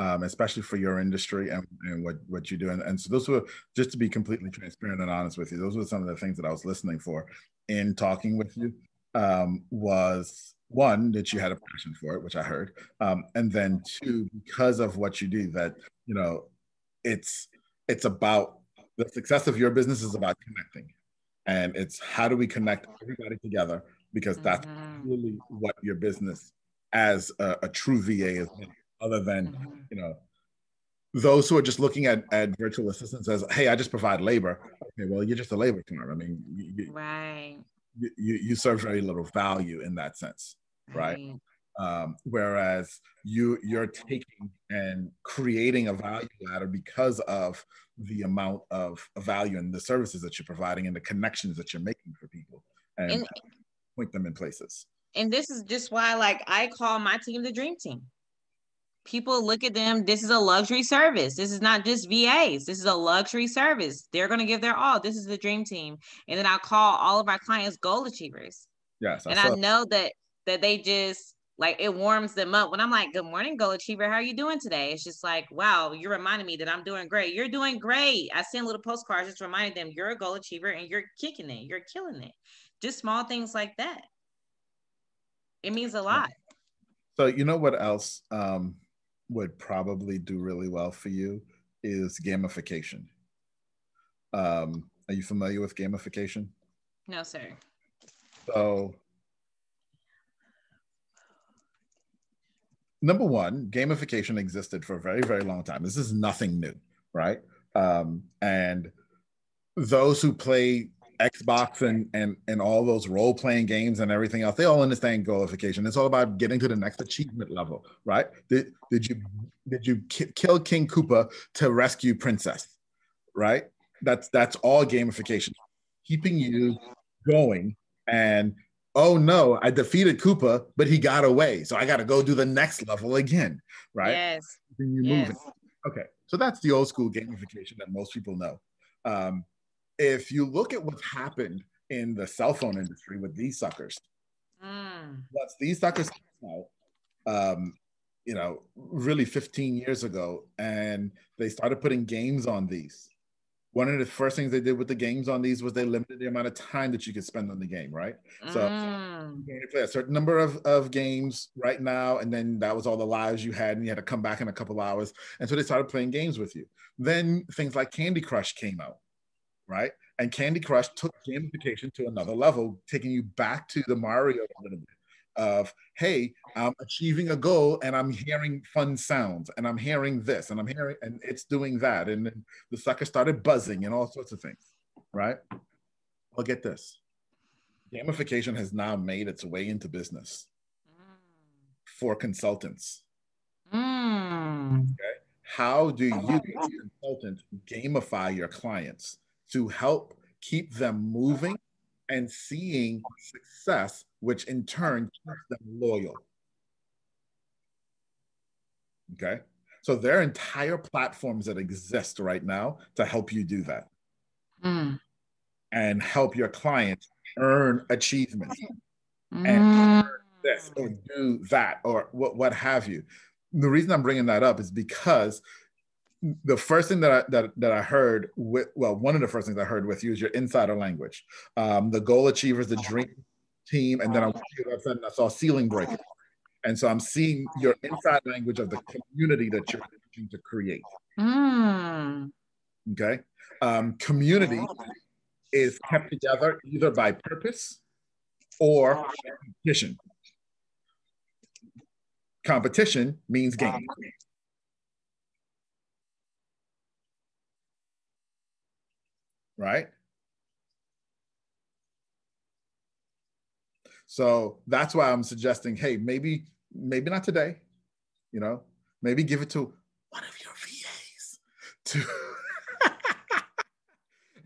um, especially for your industry and, and what, what you do. And, and so those were, just to be completely transparent and honest with you, those were some of the things that I was listening for in talking with you um, was one, that you had a passion for it, which I heard. Um, and then two, because of what you do, that, you know, it's, it's about the success of your business is about connecting. And it's how do we connect everybody together? Because that's mm-hmm. really what your business as a, a true VA is other than mm-hmm. you know those who are just looking at, at virtual assistants as hey i just provide labor okay well you're just a labor firm i mean you, right you, you serve very little value in that sense right, right? Um, whereas you you're taking and creating a value ladder because of the amount of value and the services that you're providing and the connections that you're making for people and, and point them in places. And this is just why like i call my team the dream team people look at them this is a luxury service. This is not just vas this is a luxury service. They're going to give their all. This is the dream team. And then i'll call all of our clients goal achievers. Yes and i, I know that that they just like it warms them up. When i'm like good morning goal achiever. How are you doing today? It's just like wow you're reminding me that i'm doing great. You're doing great. I send little postcards just reminding them you're a goal achiever and you're kicking it. You're killing it. Just small things like that. It means a lot. So you know what else um would probably do really well for you is gamification. Um, are you familiar with gamification? No, sir. So, number one, gamification existed for a very, very long time. This is nothing new, right? Um, and those who play Xbox and and and all those role playing games and everything else, they all understand gamification. It's all about getting to the next achievement level, right? Did did you did you ki- kill King Koopa to rescue Princess, right? That's that's all gamification, keeping you going. And oh no, I defeated Koopa, but he got away, so I got to go do the next level again, right? Yes. You yes. Okay, so that's the old school gamification that most people know. Um, if you look at what's happened in the cell phone industry with these suckers, mm. once these suckers came out, um, you know, really 15 years ago, and they started putting games on these. one of the first things they did with the games on these was they limited the amount of time that you could spend on the game, right? So mm. you play a certain number of, of games right now, and then that was all the lives you had, and you had to come back in a couple hours. And so they started playing games with you. Then things like Candy Crush came out, right? And Candy Crush took gamification to another level, taking you back to the Mario of hey i'm achieving a goal and i'm hearing fun sounds and i'm hearing this and i'm hearing and it's doing that and then the sucker started buzzing and all sorts of things right well get this gamification has now made its way into business mm. for consultants mm. okay how do you as a consultant gamify your clients to help keep them moving and seeing success, which in turn keeps them loyal. Okay. So there are entire platforms that exist right now to help you do that mm. and help your clients earn achievements mm. and this or do that or what, what have you. The reason I'm bringing that up is because the first thing that I, that, that I heard with, well, one of the first things I heard with you is your insider language. Um, the goal achievers, the dream team, and then I went to your website and I saw ceiling breaker. And so I'm seeing your inside language of the community that you're looking to create. Mm. Okay. Um, community is kept together either by purpose or competition. Competition means gain. Right? So that's why I'm suggesting, hey, maybe, maybe not today, you know, maybe give it to one of your VAs to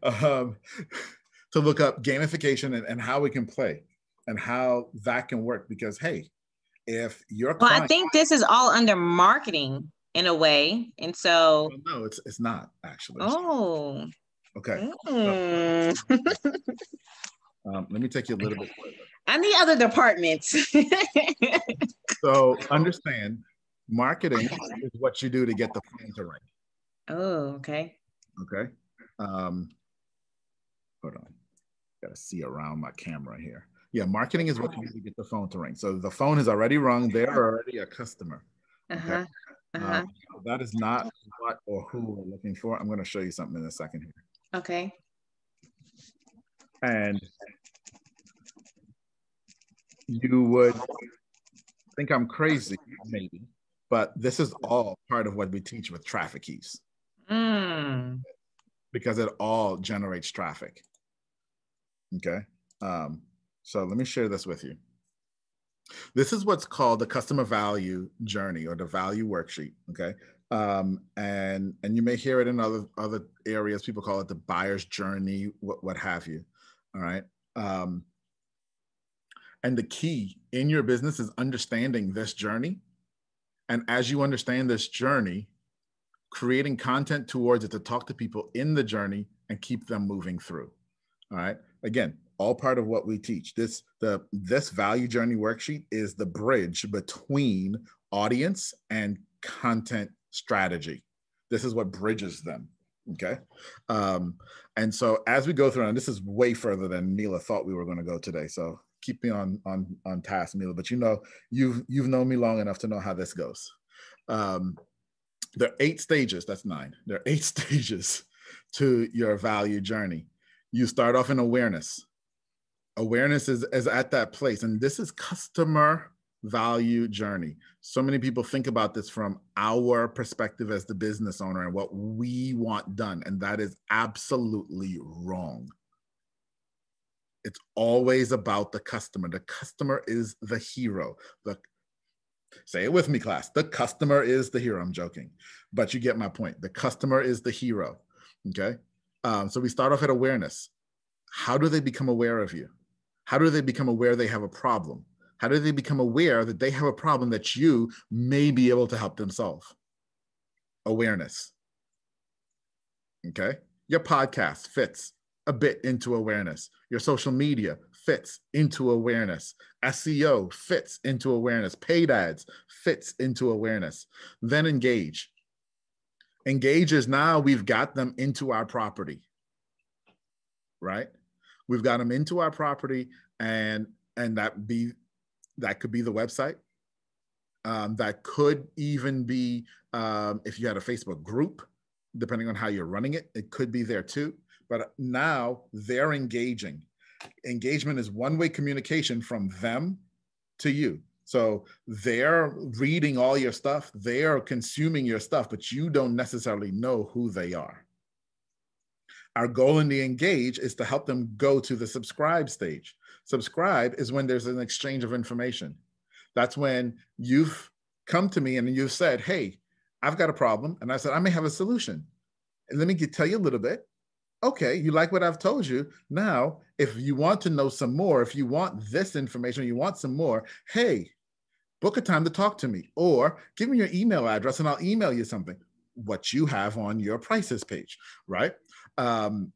<laughs> um, to look up gamification and, and how we can play and how that can work. Because hey, if your well, client, I think this is all under marketing in a way, and so no, it's it's not actually. Oh, Okay. Mm. <laughs> um, let me take you a little bit further. And the other departments. <laughs> so understand, marketing is what you do to get the phone to ring. Oh, okay. Okay. Um, hold on. Got to see around my camera here. Yeah, marketing is what you do to get the phone to ring. So the phone is already rung. They're already a customer. Okay? Uh-huh. Uh-huh. Um, that is not what or who we're looking for. I'm going to show you something in a second here. Okay. And you would think I'm crazy, maybe, but this is all part of what we teach with traffic keys. Mm. Because it all generates traffic. Okay. Um, so let me share this with you. This is what's called the customer value journey or the value worksheet. Okay um, and and you may hear it in other other areas. People call it the buyer's journey, what what have you. All right. Um, and the key in your business is understanding this journey. And as you understand this journey, creating content towards it to talk to people in the journey and keep them moving through. All right. Again, all part of what we teach. This the this value journey worksheet is the bridge between audience and content strategy. This is what bridges them. Okay. Um, and so as we go through, and this is way further than Mila thought we were going to go today. So keep me on on on task, Mila. But you know, you've you've known me long enough to know how this goes. Um, there are eight stages. That's nine. There are eight <laughs> stages to your value journey. You start off in awareness. Awareness is, is at that place, and this is customer value journey. So many people think about this from our perspective as the business owner and what we want done, and that is absolutely wrong. It's always about the customer. The customer is the hero. The say it with me, class. The customer is the hero. I'm joking, but you get my point. The customer is the hero. Okay. Um, so we start off at awareness. How do they become aware of you? How do they become aware they have a problem? How do they become aware that they have a problem that you may be able to help them solve? Awareness. Okay. Your podcast fits a bit into awareness. Your social media fits into awareness. SEO fits into awareness. Paid ads fits into awareness. Then engage. Engage is now we've got them into our property, right? We've got them into our property, and and that be that could be the website. Um, that could even be um, if you had a Facebook group, depending on how you're running it, it could be there too. But now they're engaging. Engagement is one way communication from them to you. So they're reading all your stuff, they're consuming your stuff, but you don't necessarily know who they are. Our goal in the engage is to help them go to the subscribe stage. Subscribe is when there's an exchange of information. That's when you've come to me and you've said, Hey, I've got a problem. And I said, I may have a solution. And let me get, tell you a little bit. Okay, you like what I've told you. Now, if you want to know some more, if you want this information, you want some more, hey, book a time to talk to me or give me your email address and I'll email you something. What you have on your prices page, right? Um,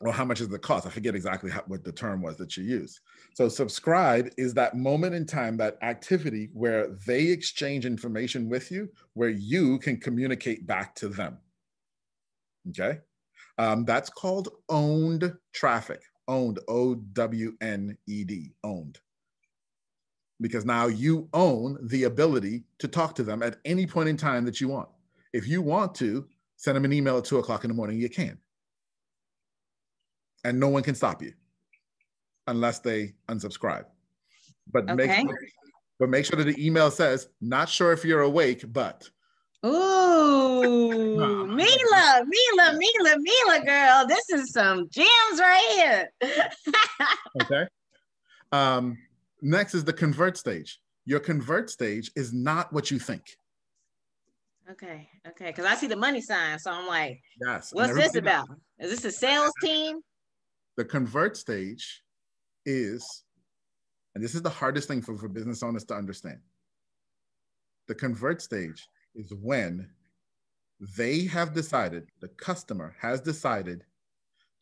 or how much is the cost? I forget exactly how, what the term was that you use. So subscribe is that moment in time, that activity where they exchange information with you, where you can communicate back to them. Okay, um, that's called owned traffic. Owned, O W N E D, owned because now you own the ability to talk to them at any point in time that you want. If you want to send them an email at two o'clock in the morning, you can. And no one can stop you unless they unsubscribe. But okay. make sure, but make sure that the email says, not sure if you're awake, but Ooh, Mila, Mila, Mila, Mila, girl. This is some gems right here. <laughs> okay. Um, Next is the convert stage. Your convert stage is not what you think. Okay, okay, because I see the money sign, so I'm like, yes. What's this about? Is this a sales team? The convert stage is, and this is the hardest thing for, for business owners to understand. The convert stage is when they have decided, the customer has decided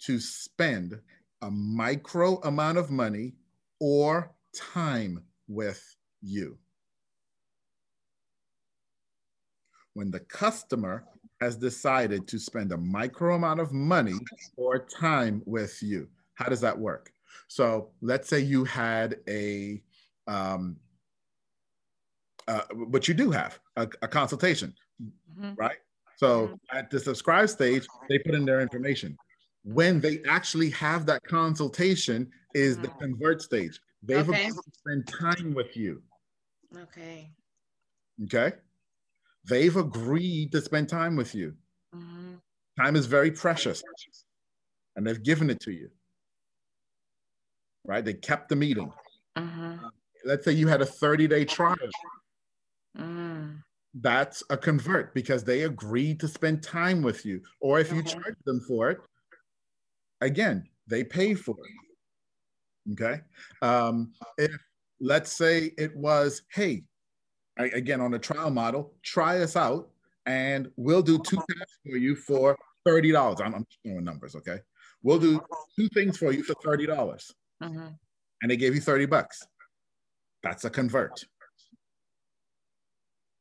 to spend a micro amount of money or time with you. When the customer has decided to spend a micro amount of money or time with you, how does that work? So let's say you had a, um, uh, but you do have a, a consultation, mm-hmm. right? So mm-hmm. at the subscribe stage, they put in their information. When they actually have that consultation is the mm. convert stage. They've okay. spend time with you. Okay. Okay. They've agreed to spend time with you. Mm-hmm. Time is very precious, and they've given it to you. Right? They kept the meeting. Mm-hmm. Let's say you had a 30 day trial. Mm. That's a convert because they agreed to spend time with you. Or if you charge them for it, again, they pay for it. Okay. Um, if let's say it was, hey, I, again on a trial model, try us out and we'll do two tests for you for $30. I'm, I'm showing numbers, okay? We'll do two things for you for 30. dollars mm-hmm. And they gave you 30 bucks. That's a convert.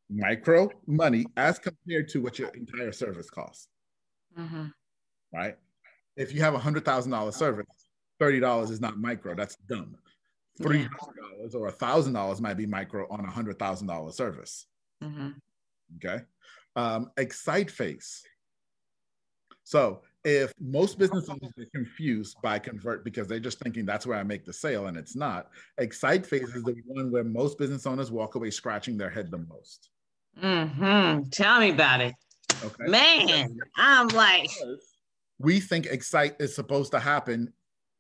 Micro money as compared to what your entire service costs. Mm-hmm. Right? If you have a $100,000 service, $30 is not micro. That's dumb. $300 or a $1,000 might be micro on a $100,000 service. Mm-hmm. Okay. Um, excite phase. So if most business owners are confused by convert because they're just thinking that's where I make the sale and it's not, excite phase is the one where most business owners walk away scratching their head the most. Mm-hmm. Tell me about it. Okay. Man, I'm like, we think excite is supposed to happen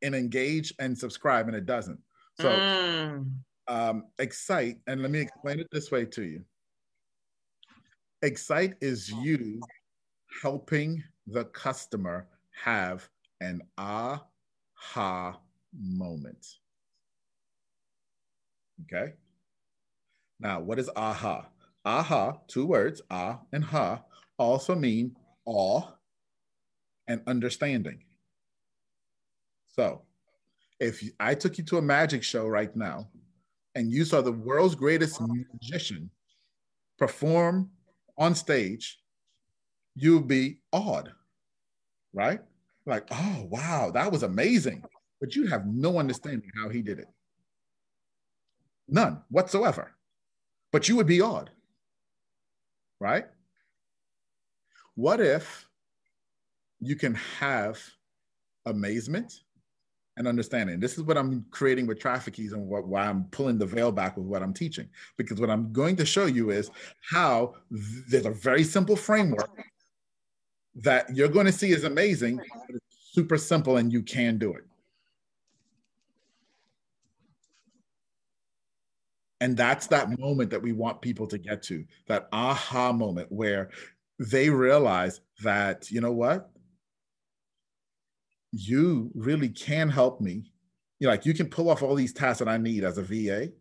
and engage and subscribe, and it doesn't. So mm. um, excite, and let me explain it this way to you. Excite is you helping the customer have an aha moment. Okay. Now, what is aha? Aha, two words, ah and ha, also mean awe and understanding. So if I took you to a magic show right now and you saw the world's greatest magician perform on stage you would be awed, right? Like, oh, wow, that was amazing. But you have no understanding how he did it. None whatsoever. But you would be awed, right? What if you can have amazement and understanding. This is what I'm creating with traffic keys and what, why I'm pulling the veil back with what I'm teaching. Because what I'm going to show you is how th- there's a very simple framework that you're going to see is amazing, but it's super simple and you can do it. And that's that moment that we want people to get to that aha moment where they realize that, you know what? You really can help me. You know, like you can pull off all these tasks that I need as a VA,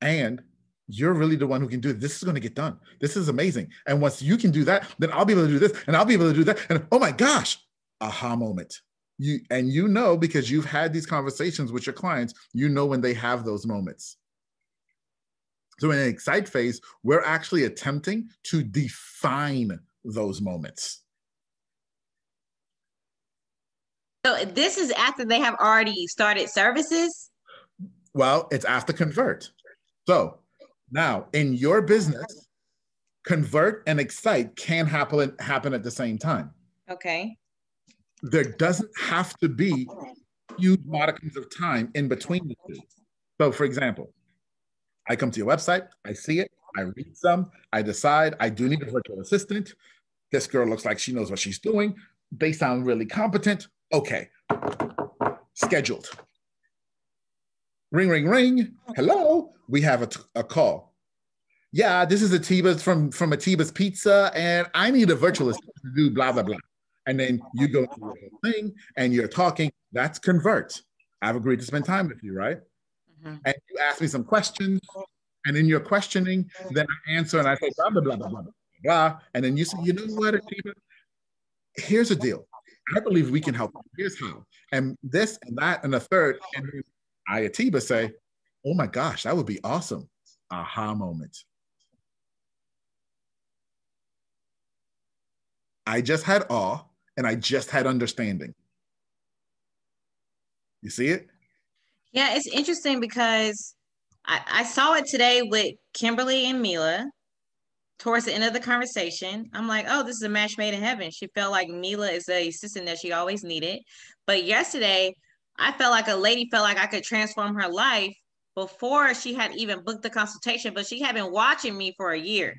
and you're really the one who can do it. This is going to get done. This is amazing. And once you can do that, then I'll be able to do this, and I'll be able to do that. And oh my gosh, aha moment. You and you know because you've had these conversations with your clients, you know when they have those moments. So in the excite phase, we're actually attempting to define those moments. So this is after they have already started services? Well, it's after convert. So now in your business, convert and excite can happen happen at the same time. Okay. There doesn't have to be huge modicums of time in between the two. So for example, I come to your website, I see it, I read some, I decide I do need a virtual assistant. This girl looks like she knows what she's doing. They sound really competent. Okay, scheduled. Ring, ring, ring. Hello. We have a, t- a call. Yeah, this is Atiba's from from Atiba's Pizza, and I need a virtual assistant to do blah blah blah. And then you go through the whole thing, and you're talking. That's convert. I've agreed to spend time with you, right? Mm-hmm. And you ask me some questions, and in your questioning, then I answer and I say blah blah blah blah blah blah, and then you say, you know what, Atiba? Here's the deal. I believe we can help. Here's how. And this and that and the third. And I, Atiba, say, oh my gosh, that would be awesome. Aha moment. I just had awe and I just had understanding. You see it? Yeah, it's interesting because I, I saw it today with Kimberly and Mila towards the end of the conversation, I'm like, oh, this is a match made in heaven. She felt like Mila is a assistant that she always needed. But yesterday, I felt like a lady felt like I could transform her life before she had even booked the consultation, but she had been watching me for a year.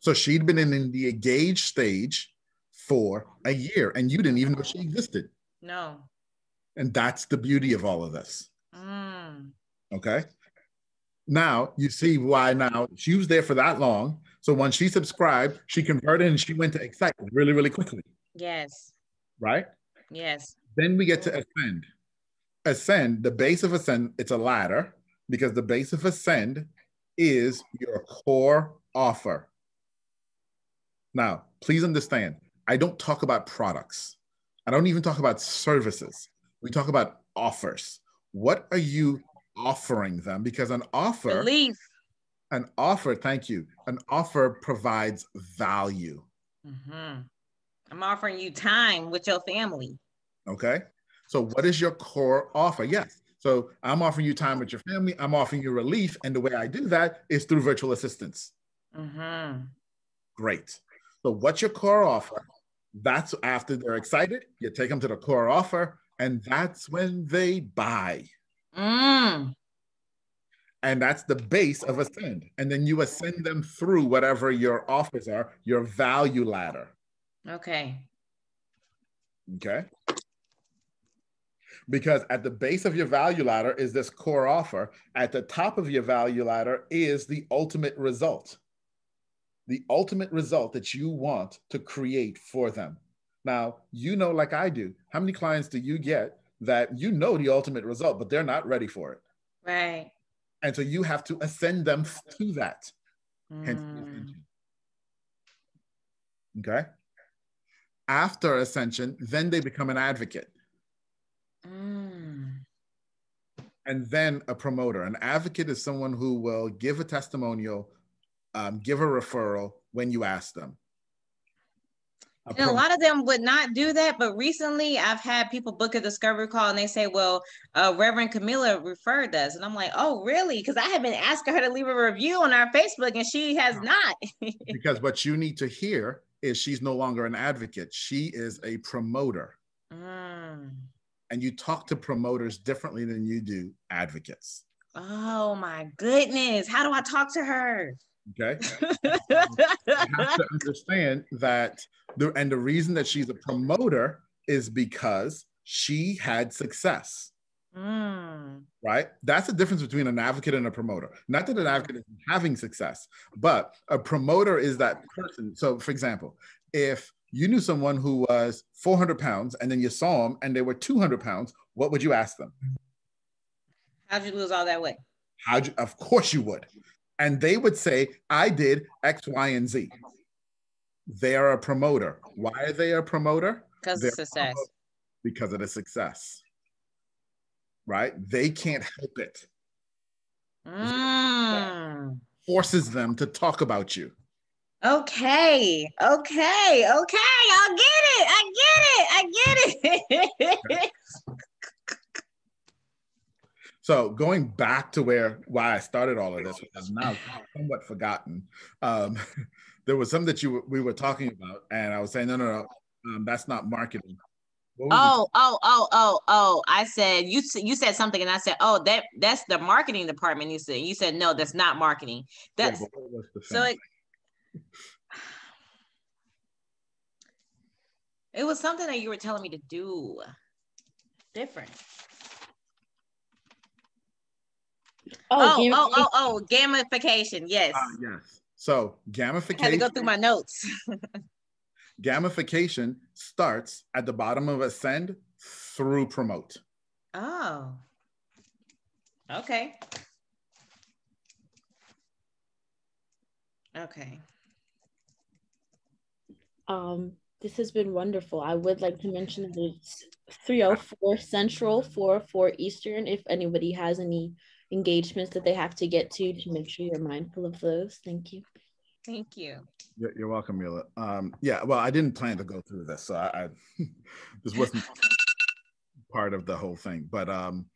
So she'd been in the engaged stage for a year and you didn't even know she existed. No. And that's the beauty of all of this. Mm. Okay. Now you see why now she was there for that long. So when she subscribed, she converted and she went to excite really, really quickly. Yes. Right? Yes. Then we get to ascend. Ascend, the base of ascend, it's a ladder because the base of ascend is your core offer. Now, please understand, I don't talk about products. I don't even talk about services. We talk about offers. What are you offering them because an offer belief. an offer thank you an offer provides value. Mm-hmm. i'm offering you time with your family. Okay? So what is your core offer? Yes. So i'm offering you time with your family. I'm offering you relief. And the way i do that is through virtual assistants. Mm-hmm. great. So what's your core offer? That's after they're excited you take them to the core offer and that's when they buy Mm. And that's the base of ascend. And then you ascend them through whatever your offers are, your value ladder. Okay. Okay. Because at the base of your value ladder is this core offer. At the top of your value ladder is the ultimate result. The ultimate result that you want to create for them. Now, you know, like I do, how many clients do you get that you know the ultimate result, but they're not ready for it. Right. And so you have to ascend them to that. Mm. Okay. After ascension, then they become an advocate. Mm. And then a promoter. An advocate is someone who will give a testimonial, um, give a referral when you ask them. And a lot of them would not do that, but recently I've had people book a discovery call and they say, "Well, uh, Reverend Camilla referred us," and I'm like, "Oh, really?" Because I have been asking her to leave a review on our Facebook, and she has not. <laughs> because what you need to hear is she's no longer an advocate; she is a promoter. Mm. And you talk to promoters differently than you do advocates. Oh my goodness! How do I talk to her? Okay. <laughs> you have to understand that the and the reason that she's a promoter is because she had success. Mm. Right? That's the difference between an advocate and a promoter. Not that an advocate is having success, but a promoter is that person. So, for example, if you knew someone who was 400 pounds and then you saw them and they were 200 pounds, what would you ask them? How'd you lose all that weight? How'd you, of course you would and they would say, I did X, Y, and Z. They are a promoter. Why are they a promoter? Because of success. Because of the success. Right? They can't help it. Mm. Forces them to talk about you. Okay, okay, okay. I'll get it. I get it. I get it. <laughs> So going back to where why I started all of this, which is now somewhat forgotten. Um, <laughs> there was something that you we were talking about, and I was saying, no, no, no, um, that's not marketing. Oh, oh, oh, oh, oh! I said you you said something, and I said, oh, that that's the marketing department. You said you said no, that's not marketing. That's yeah, so. It, <sighs> it was something that you were telling me to do different. Oh, oh, oh, oh, oh, gamification. Yes. Uh, yes. So gamification. I had to go through my notes. <laughs> gamification starts at the bottom of ascend through promote. Oh. Okay. Okay. Um, this has been wonderful. I would like to mention that it's 304 Central, 404 Eastern, if anybody has any engagements that they have to get to to make sure you're mindful of those. Thank you. Thank you. You're welcome, Mila. Um, yeah, well, I didn't plan to go through this, so I, I <laughs> this wasn't <laughs> part of the whole thing. But um,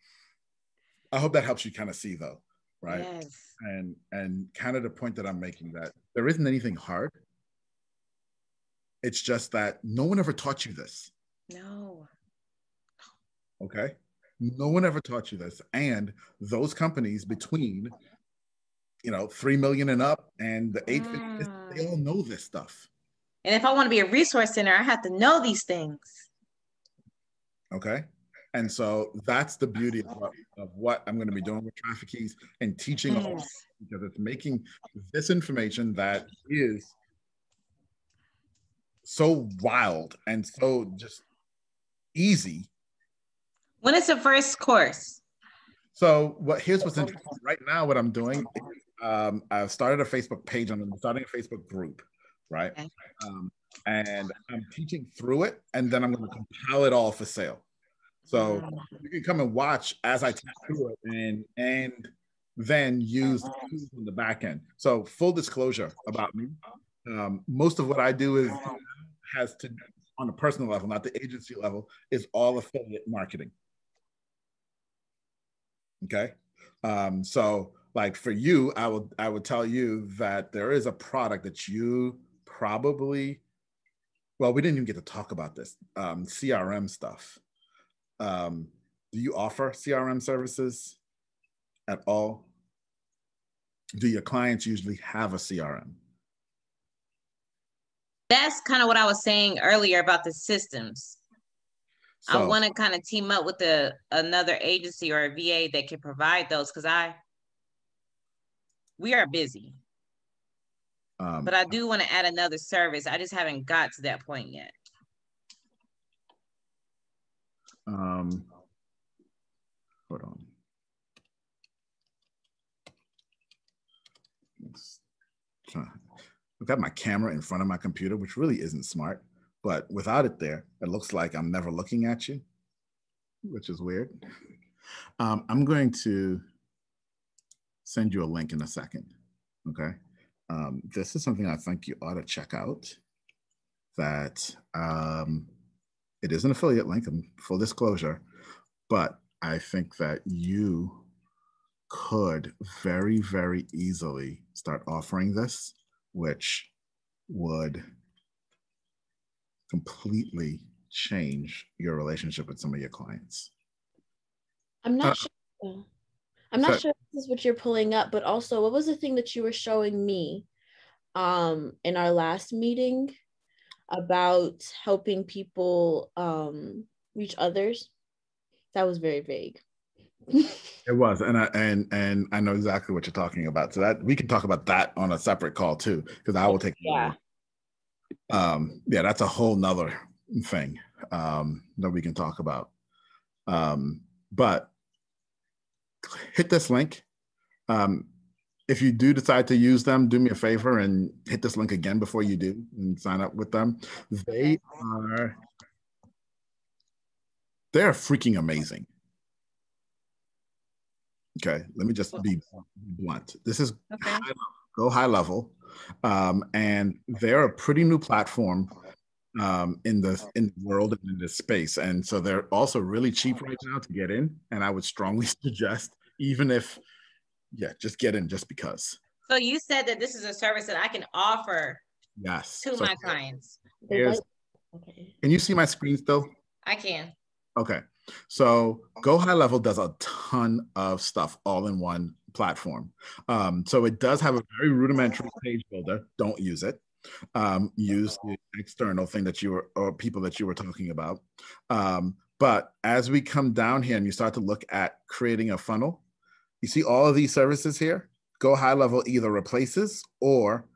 I hope that helps you kind of see, though, right? Yes. And and kind of the point that I'm making that there isn't anything hard. It's just that no one ever taught you this. No. Okay. No one ever taught you this. And those companies between, you know, 3 million and up and the 8 mm. they all know this stuff. And if I want to be a resource center, I have to know these things. Okay. And so that's the beauty of what, of what I'm going to be doing with Traffic Keys and teaching yes. all because it's making this information that is so wild and so just easy when is the first course? So what here's what's interesting. Right now, what I'm doing, um, I've started a Facebook page. I'm starting a Facebook group, right? Okay. Um, and I'm teaching through it, and then I'm going to compile it all for sale. So mm. you can come and watch as I teach through it, and and then use the tools on the back end. So full disclosure about me, um, most of what I do is has to on a personal level, not the agency level, is all affiliate marketing. Okay. Um, so like for you, I would I would tell you that there is a product that you probably well, we didn't even get to talk about this. Um, CRM stuff. Um, do you offer CRM services at all? Do your clients usually have a CRM? That's kind of what I was saying earlier about the systems. So, I want to kind of team up with the another agency or a VA that can provide those because I we are busy. Um, but I do want to add another service. I just haven't got to that point yet. Um, hold on. I've got my camera in front of my computer, which really isn't smart. But without it there, it looks like I'm never looking at you, which is weird. <laughs> Um, I'm going to send you a link in a second. Okay. Um, this is something I think you ought to check out. that um, it is an affiliate link, full disclosure, but I think that you could very, very easily start offering this, which would completely change your relationship with some of your clients. I'm not uh, sure. I'm not so, sure this is what you're pulling up, but also what was the thing that you were showing me um in our last meeting about helping people um reach others? That was very vague. <laughs> it was, and I and and I know exactly what you're talking about. So that we can talk about that on a separate call too, because I will take. Yeah. Um. Yeah, that's a whole nother thing um, that we can talk about. Um, but hit this link. Um, if you do decide to use them, do me a favor and hit this link again before you do and sign up with them. They are they're freaking amazing. Okay, let me just be blunt. This is okay. high go high level, um, and they're a pretty new platform um, in the in the world and in this space, and so they're also really cheap right now to get in. And I would strongly <laughs> suggest, even if, yeah, just get in just because. So you said that this is a service that I can offer. Yes. To so my clients. Here's, okay. Can you see my screen still? I can. Okay. So Go High Level does a ton of stuff all in one platform. Um, so it does have a very rudimentary page builder. Don't use it. Um, use the external thing that you were or people that you were talking about. Um, but as we come down here and you start to look at creating a funnel, you see all of these services here. Go High Level either replaces or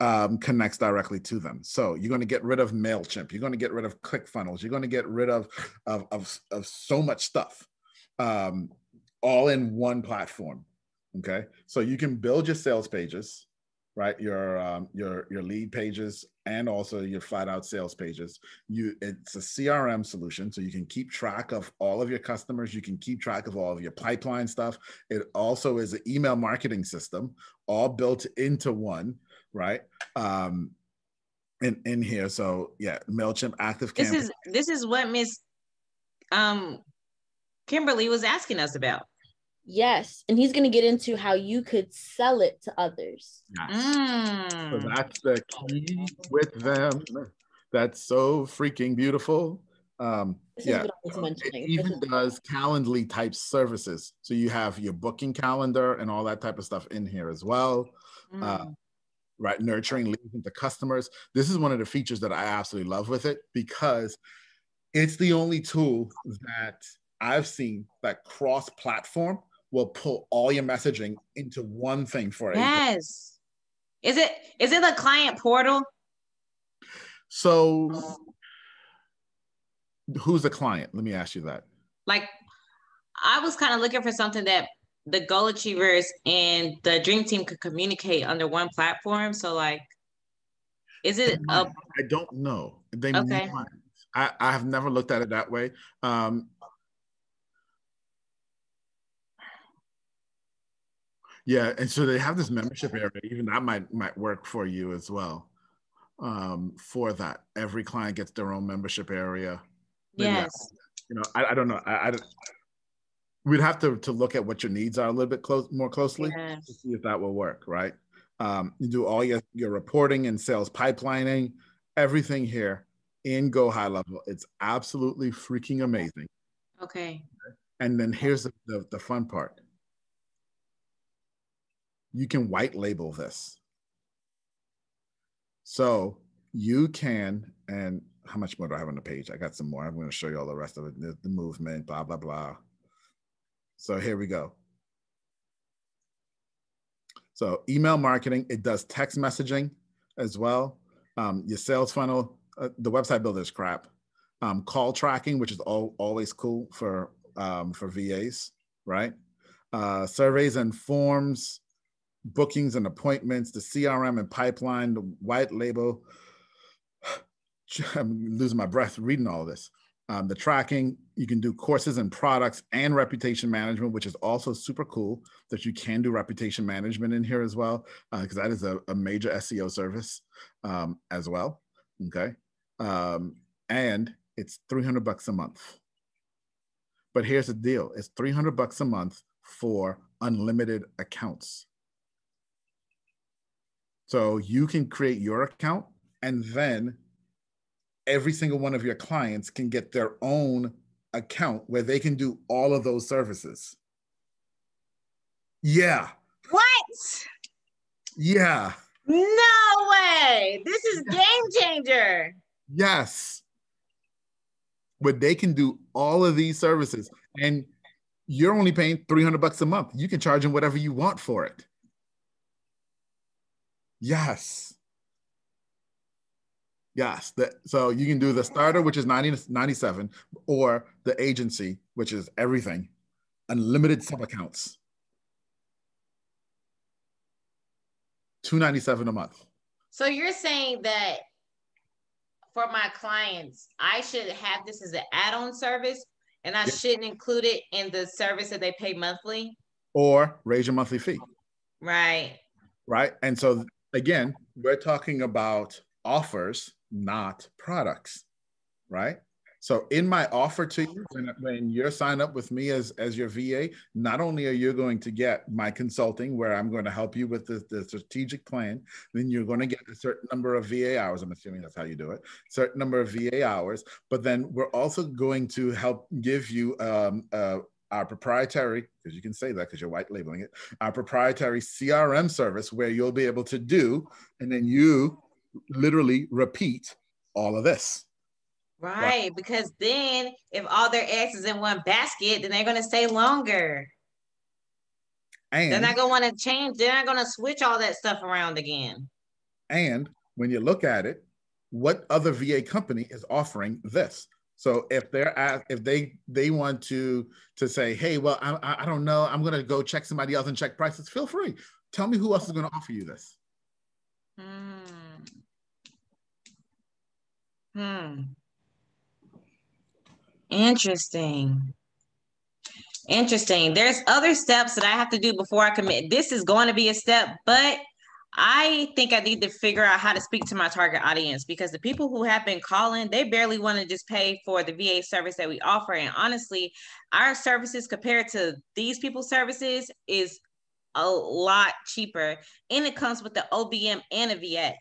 um, connects directly to them. So you're going to get rid of Mailchimp. You're going to get rid of ClickFunnels. You're going to get rid of of of, of so much stuff, um, all in one platform. Okay, so you can build your sales pages, right? Your um, your your lead pages and also your flat out sales pages. You it's a CRM solution, so you can keep track of all of your customers. You can keep track of all of your pipeline stuff. It also is an email marketing system, all built into one right? Um, in in here. So yeah, Mailchimp Active. This is this is what Miss um Kimberly was asking us about. Yes, and he's going to get into how you could sell it to others. Yes. Mm. So that's the key with them. That's so freaking beautiful. Um, yeah, it even does Calendly type services. So you have your booking calendar and all that type of stuff in here as well. Mm. Uh, right? Nurturing leads into customers. This is one of the features that I absolutely love with it because it's the only tool that I've seen that cross platform will pull all your messaging into one thing for it. Yes. Is it is it a client portal? So who's the client? Let me ask you that. Like I was kind of looking for something that the goal achievers and the dream team could communicate under one platform. So like, is it a? I don't know. They okay. I, I have never looked at it that way. Um, yeah, and so they have this membership area. Even that might might work for you as well. Um, for that, every client gets their own membership area. Maybe yes. you know, I, I don't know. I, I we'd have to to look at what your needs are a little bit close more closely yes. to see if that will work right um, you do all your your reporting and sales pipelining everything here in go high level it's absolutely freaking amazing okay and then here's the, the, the fun part you can white label this so you can and how much more do i have on the page i got some more i'm going to show you all the rest of it the, the movement blah blah blah so here we go. So email marketing, it does text messaging as well. Um, your sales funnel, uh, the website builder is crap. Um, call tracking, which is all, always cool for um, for VAs, right? Uh, surveys and forms, bookings and appointments, the CRM and pipeline, the white label. <sighs> I'm losing my breath reading all this um, the tracking. You can do courses and products and reputation management, which is also super cool that you can do reputation management in here as well, because uh, that is a, a, major SEO service um, as well. Okay. Um, and it's 300 bucks a month. But here's the deal it's 300 bucks a month for unlimited accounts. So you can create your account and then every single one of your clients can get their own account where they can do all of those services. Yeah. What? Yeah. No way. This is game changer. yes. But they can do all of these services and you're only paying 300 bucks a month. You can charge them whatever you want for it. Yes. Yes. The, so you can do the starter, which is 90, 97, or the agency, which is everything, unlimited sub accounts. 297 a month. So you're saying that for my clients, I should have this as an add-on service and I shouldn't include it in the service that they pay monthly? Or raise your monthly fee. Right. Right. And so again, we're talking about offers, not products. Right. So in my offer to you, when, when you're signed up with me as, as your VA, not only are you going to get my consulting where I'm going to help you with the, the strategic plan, then you're going to get a certain number of VA hours. I'm assuming that's how you do it, certain number of VA hours. But then we're also going to help give you um, uh, our proprietary, because you can say that because you're white labeling it, our proprietary CRM service where you'll be able to do, and then you literally repeat all of this. Right, because then if all their eggs is in one basket, then they're gonna stay longer. And they're not gonna want to change. They're not gonna switch all that stuff around again. And when you look at it, what other VA company is offering this? So if they're at, if they they want to to say, hey, well, I I don't know, I'm gonna go check somebody else and check prices. Feel free. Tell me who else is gonna offer you this. Hmm. Hmm. Interesting. Interesting. There's other steps that I have to do before I commit. This is going to be a step, but I think I need to figure out how to speak to my target audience because the people who have been calling, they barely want to just pay for the VA service that we offer. And honestly, our services compared to these people's services is a lot cheaper. And it comes with the OBM and a VA.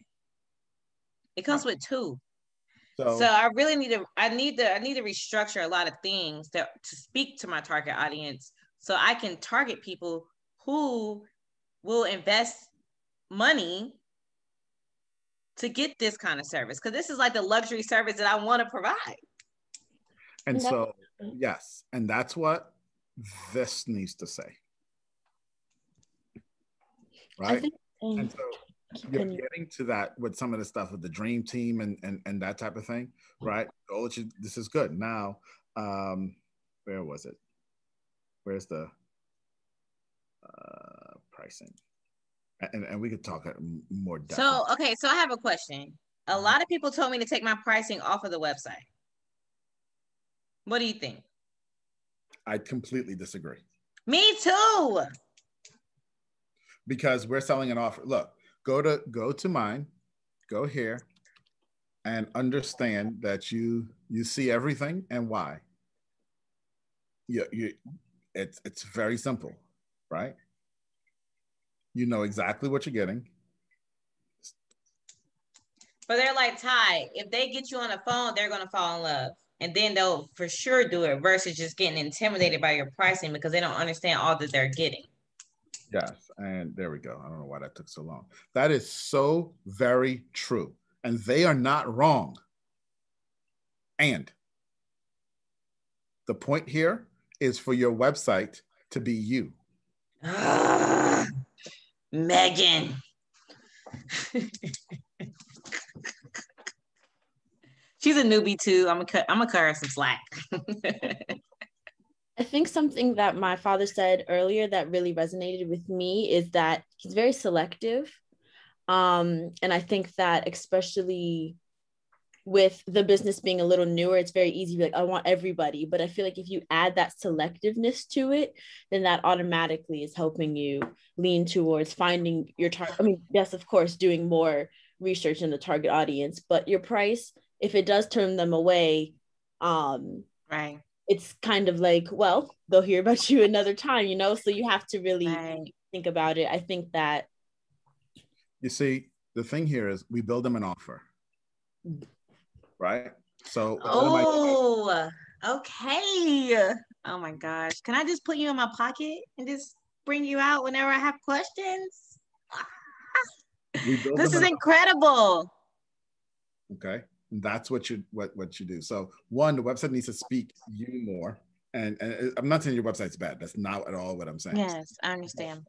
It comes with two. So, so I really need to I need to I need to restructure a lot of things to, to speak to my target audience so I can target people who will invest money to get this kind of service because this is like the luxury service that I want to provide. And so yes, and that's what this needs to say. Right? Think, um, and so you're getting to that with some of the stuff with the dream team and and, and that type of thing, right? Oh, this is good. Now, um, where was it? Where's the uh, pricing? And, and we could talk more. Depth. So okay, so I have a question. A mm-hmm. lot of people told me to take my pricing off of the website. What do you think? I completely disagree. Me too. Because we're selling an offer. Look, go to go to mine, go here, and understand that you you see everything and why. You, you it's it's very simple, right? You know exactly what you're getting. But they're like Ty, if they get you on the phone, they're gonna fall in love. And then they'll for sure do it versus just getting intimidated by your pricing because they don't understand all that they're getting. Yes, and there we go. I don't know why that took so long. That is so very true. And they are not wrong. And the point here is for your website to be you. <gasps> <gasps> Megan. <laughs> She's a newbie too. I'm gonna cut. I'm gonna cut her some slack. <laughs> I think something that my father said earlier that really resonated with me is that he's very selective. Um, and I think that especially with the business being a little newer, it's very easy to be like, I want everybody. But I feel like if you add that selectiveness to it, then that automatically is helping you lean towards finding your target. I mean, yes, of course, doing more research in the target audience, but your price if it does turn them away, um, right, it's kind of like, well, they'll hear about you another time, you know. So you have to really right. think about it. I think that. You see, the thing here is we build them an offer, right? So. Oh, okay. Oh my gosh. Can I just put you in my pocket and just bring you out whenever I have questions? this is incredible. Okay. That's what you what what you do. So one, the website needs to speak you more. And, and uh, I'm not saying your website's bad. That's not at all what I'm saying. Yes, I understand.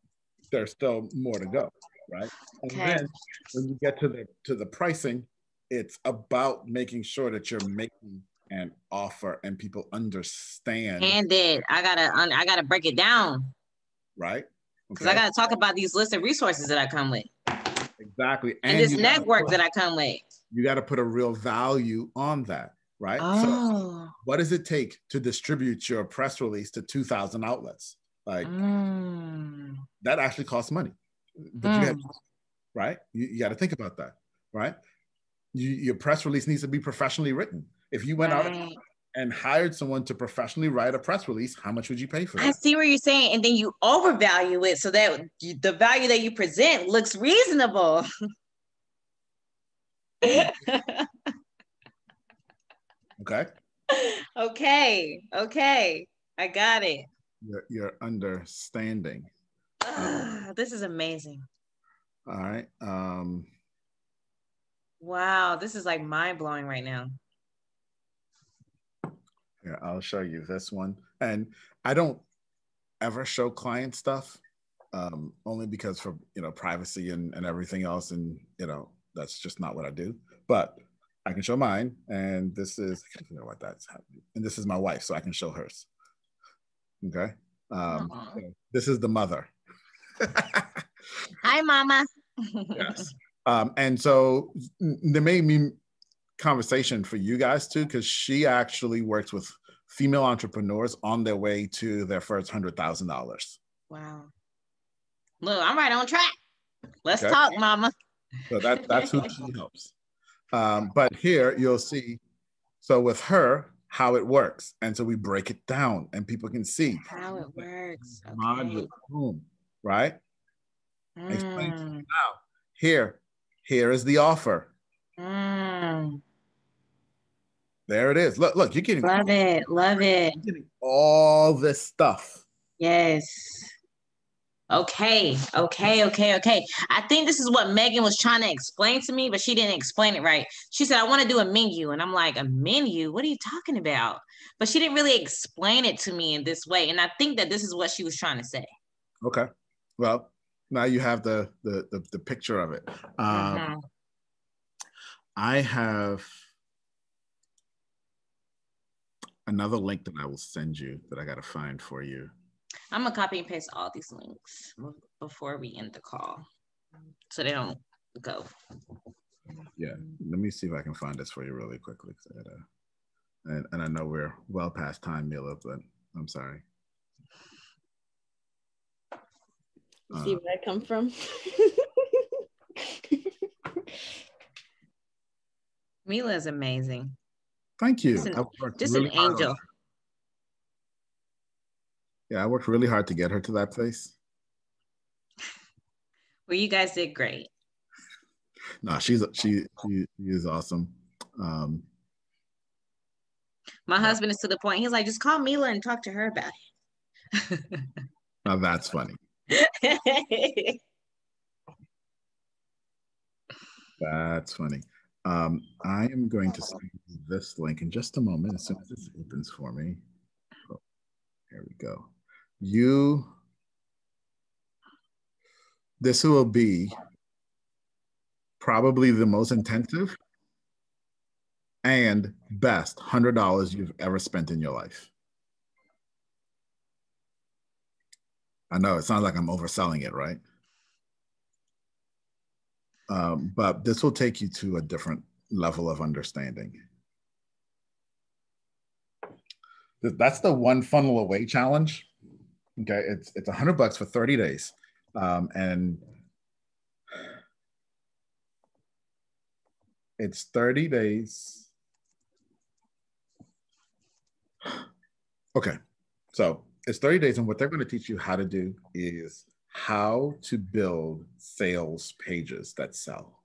There's still more to go, right? And okay. then when you get to the to the pricing, it's about making sure that you're making an offer and people understand. And it, I gotta I gotta break it down. Right. Because okay. I gotta talk about these list of resources that I come with. Exactly. And, and this network put, that I come with. You got to put a real value on that, right? Oh. So what does it take to distribute your press release to 2,000 outlets? Like mm. that actually costs money. But mm. you have, right? You, you got to think about that, right? You, your press release needs to be professionally written. If you went right. out and hired someone to professionally write a press release, how much would you pay for it? I see what you're saying. And then you overvalue it so that the value that you present looks reasonable. <laughs> okay. Okay. Okay. I got it. Your, your understanding. Uh, this is amazing. All right. Um, wow. This is like mind blowing right now. Here, I'll show you this one. And I don't ever show client stuff um, only because for, you know, privacy and, and everything else. And, you know, that's just not what I do. But I can show mine. And this is, I can't figure out what that's happening. And this is my wife, so I can show hers. Okay. Um, so this is the mother. <laughs> Hi, mama. yes. <laughs> Um, and so there may be conversation for you guys too, because she actually works with female entrepreneurs on their way to their first hundred thousand dollars. Wow. Look, I'm right on track. Let's okay. talk, mama. So that, that's who she helps. Um, but here you'll see, so with her, how it works. And so we break it down and people can see how it works. Okay. boom, right? Mm. Explain to you now. Here, here is the offer. Mm. There it is. Look, look, you're getting love it, love it. all this stuff. Yes. Okay, okay, okay, okay. I think this is what Megan was trying to explain to me, but she didn't explain it right. She said, I want to do a menu. And I'm like, a menu? What are you talking about? But she didn't really explain it to me in this way. And I think that this is what she was trying to say. Okay. Well, now you have the the the, the picture of it. Um, mm-hmm. I have another link that I will send you that I got to find for you. I'm gonna copy and paste all these links before we end the call, so they don't go. Yeah, let me see if I can find this for you really quickly. Uh, and, and I know we're well past time, Mila, but I'm sorry. Uh, see where I come from. <laughs> Mila is amazing. Thank you. Just an, just really an angel. Yeah, I worked really hard to get her to that place. <laughs> Well, you guys did great. No, she's she she, is awesome. Um, My husband is to the point. He's like, just call Mila and talk to her about it. <laughs> now that's funny. <laughs> that's funny. Um, I am going to send this link in just a moment as soon as this opens for me. Oh, here we go. You, this will be probably the most intensive and best $100 you've ever spent in your life. I know it sounds like I'm overselling it, right? Um, but this will take you to a different level of understanding. That's the one funnel away challenge. Okay, it's it's a hundred bucks for 30 days. Um, and it's 30 days Okay. So it's 30 days, and what they're going to teach you how to do is how to build sales pages that sell.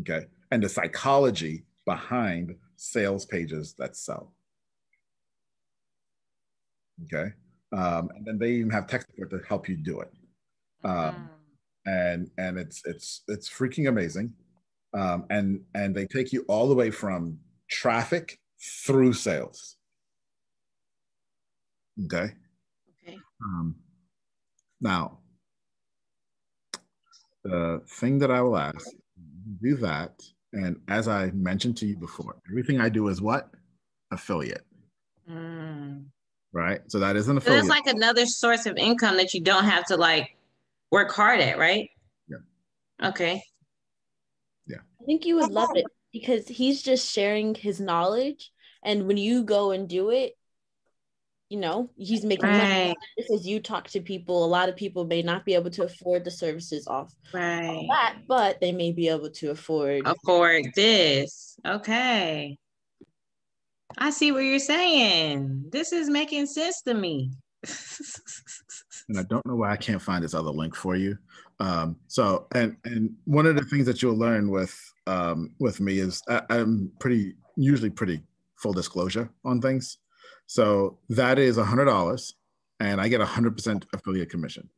Okay. And the psychology behind sales pages that sell. Okay. Um, and then they even have tech support to help you do it. Um, mm. and and it's it's it's freaking amazing. Um, and and they take you all the way from traffic through sales. Okay. Okay. Um, now, the thing that I will ask, do that. And as I mentioned to you before, everything I do is what? Affiliate. Mm. Right. So that is an affiliate. So it's like another source of income that you don't have to like work hard at, right? Yeah. Okay. Yeah. I think you would love it because he's just sharing his knowledge. And when you go and do it, you know he's making right. money as you talk to people a lot of people may not be able to afford the services off right. that but they may be able to afford afford this. Okay. I see what you're saying. This is making sense to me. And i don't know why i can't find this other link for you. Um so and and one of the things that you'll learn with um with me is I, i'm pretty usually pretty full disclosure on things so that is a hundred dollars, and I get a hundred percent affiliate commission.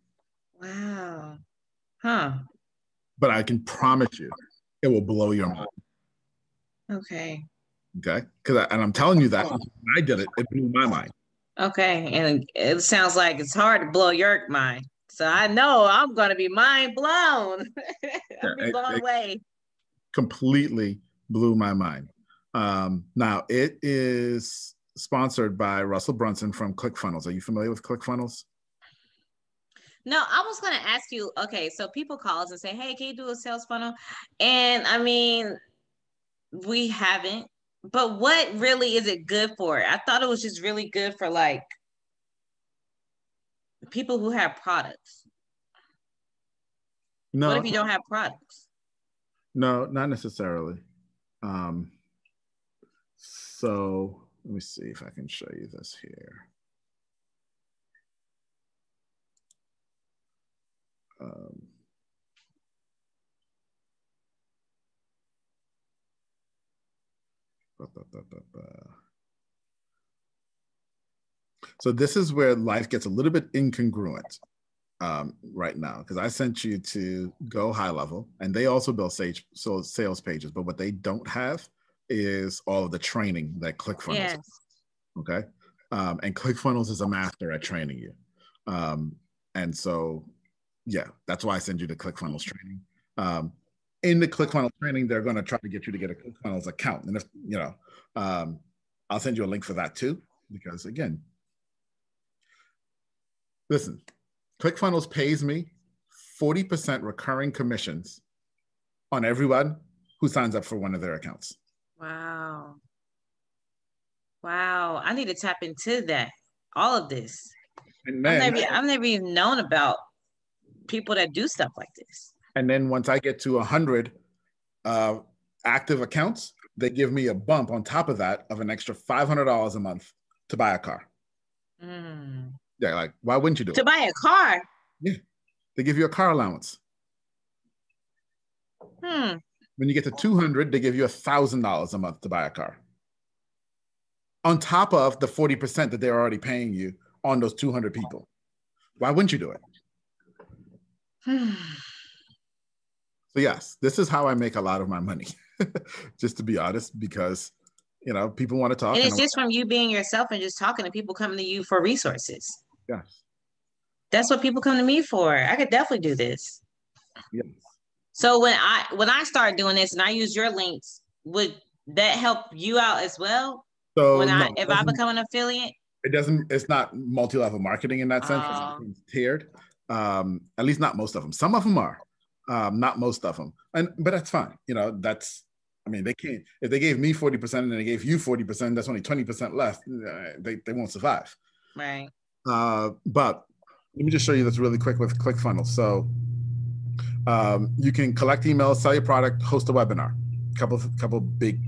Wow. Huh. But I can promise you, it will blow your mind. Okay. Okay. Because and I'm telling you that I did it, it blew my mind. Okay, and it sounds like it's hard to blow your mind. So I know I'm going to be mind blown. <laughs> I'll be blown away. Completely blew my mind. Um, now it is sponsored by Russell Brunson from ClickFunnels. Are you familiar with ClickFunnels? No, I was going to ask you. Okay, so people call us and say, "Hey, can you do a sales funnel?" And I mean, we haven't. But what really is it good for? I thought it was just really good for like people who have products. No. What if you don't have products? No, not necessarily. Um, so let me see if I can show you this here. Um, so this is where life gets a little bit incongruent um, right now because I sent you to go high level, and they also build sales pages. But what they don't have is all of the training that ClickFunnels. Yes. Okay. Um, and ClickFunnels is a master at training you. Um, and so, yeah, that's why I send you the ClickFunnels training. Um, in the ClickFunnels training, they're going to try to get you to get a ClickFunnels account. And if, you know, um, I'll send you a link for that too, because again, listen, ClickFunnels pays me 40% recurring commissions on everyone who signs up for one of their accounts. Wow. Wow. I need to tap into that. All of this. And then, I've, never, I've never even known about people that do stuff like this. And then once I get to 100 uh, active accounts, they give me a bump on top of that of an extra $500 a month to buy a car. Mm. Yeah, like, why wouldn't you do to it? To buy a car? Yeah. They give you a car allowance. Hmm. When you get to 200, they give you a $1,000 a month to buy a car. On top of the 40% that they're already paying you on those 200 people. Why wouldn't you do it? <sighs> so, yes, this is how I make a lot of my money, <laughs> just to be honest, because you know people want to talk. And it's and just from you being yourself and just talking to people coming to you for resources. Yes. That's what people come to me for. I could definitely do this. Yes. So when I when I start doing this and I use your links, would that help you out as well? So when I if I become an affiliate, it doesn't. It's not multi-level marketing in that sense. Oh. It's tiered. Um, at least not most of them. Some of them are, um, not most of them. And but that's fine. You know, that's. I mean, they can't. If they gave me forty percent and they gave you forty percent, that's only twenty percent left. Uh, they they won't survive. Right. Uh, but let me just show you this really quick with ClickFunnels. So um, you can collect emails, sell your product, host a webinar. Couple couple big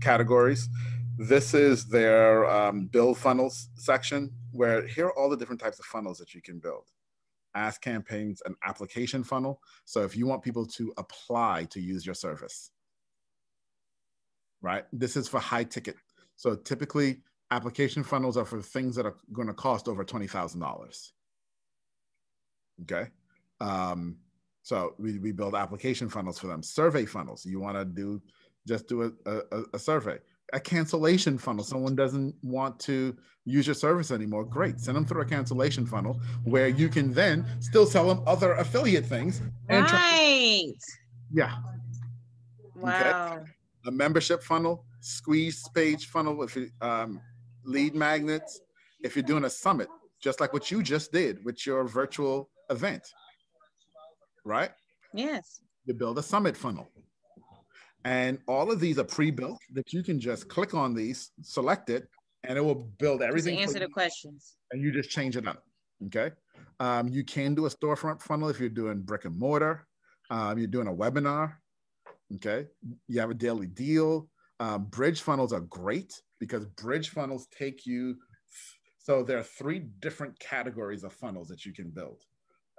categories. This is their um, build funnels section where here are all the different types of funnels that you can build. Ask campaigns, an application funnel. So if you want people to apply to use your service, right? This is for high ticket. So typically application funnels are for things that are going to cost over $20,000. Okay. Um, so we, we build application funnels for them. Survey funnels. You want to do just do a, a, a survey. A cancellation funnel. Someone doesn't want to use your service anymore. Great. Send them through a cancellation funnel where you can then still sell them other affiliate things. And right. yeah. Wow. Okay. A membership funnel, squeeze page funnel with um, lead magnets. If you're doing a summit, just like what you just did with your virtual event, right? Yes. You build a summit funnel. And all of these are pre-built that you can just click on these, select it, and it will build everything. Answer the questions. And you just change it up. Okay. Um, you can do a storefront funnel if you're doing brick and mortar. Um, you're doing a webinar. Okay. You have a daily deal. Um, bridge funnels are great because bridge funnels take you. So there are three different categories of funnels that you can build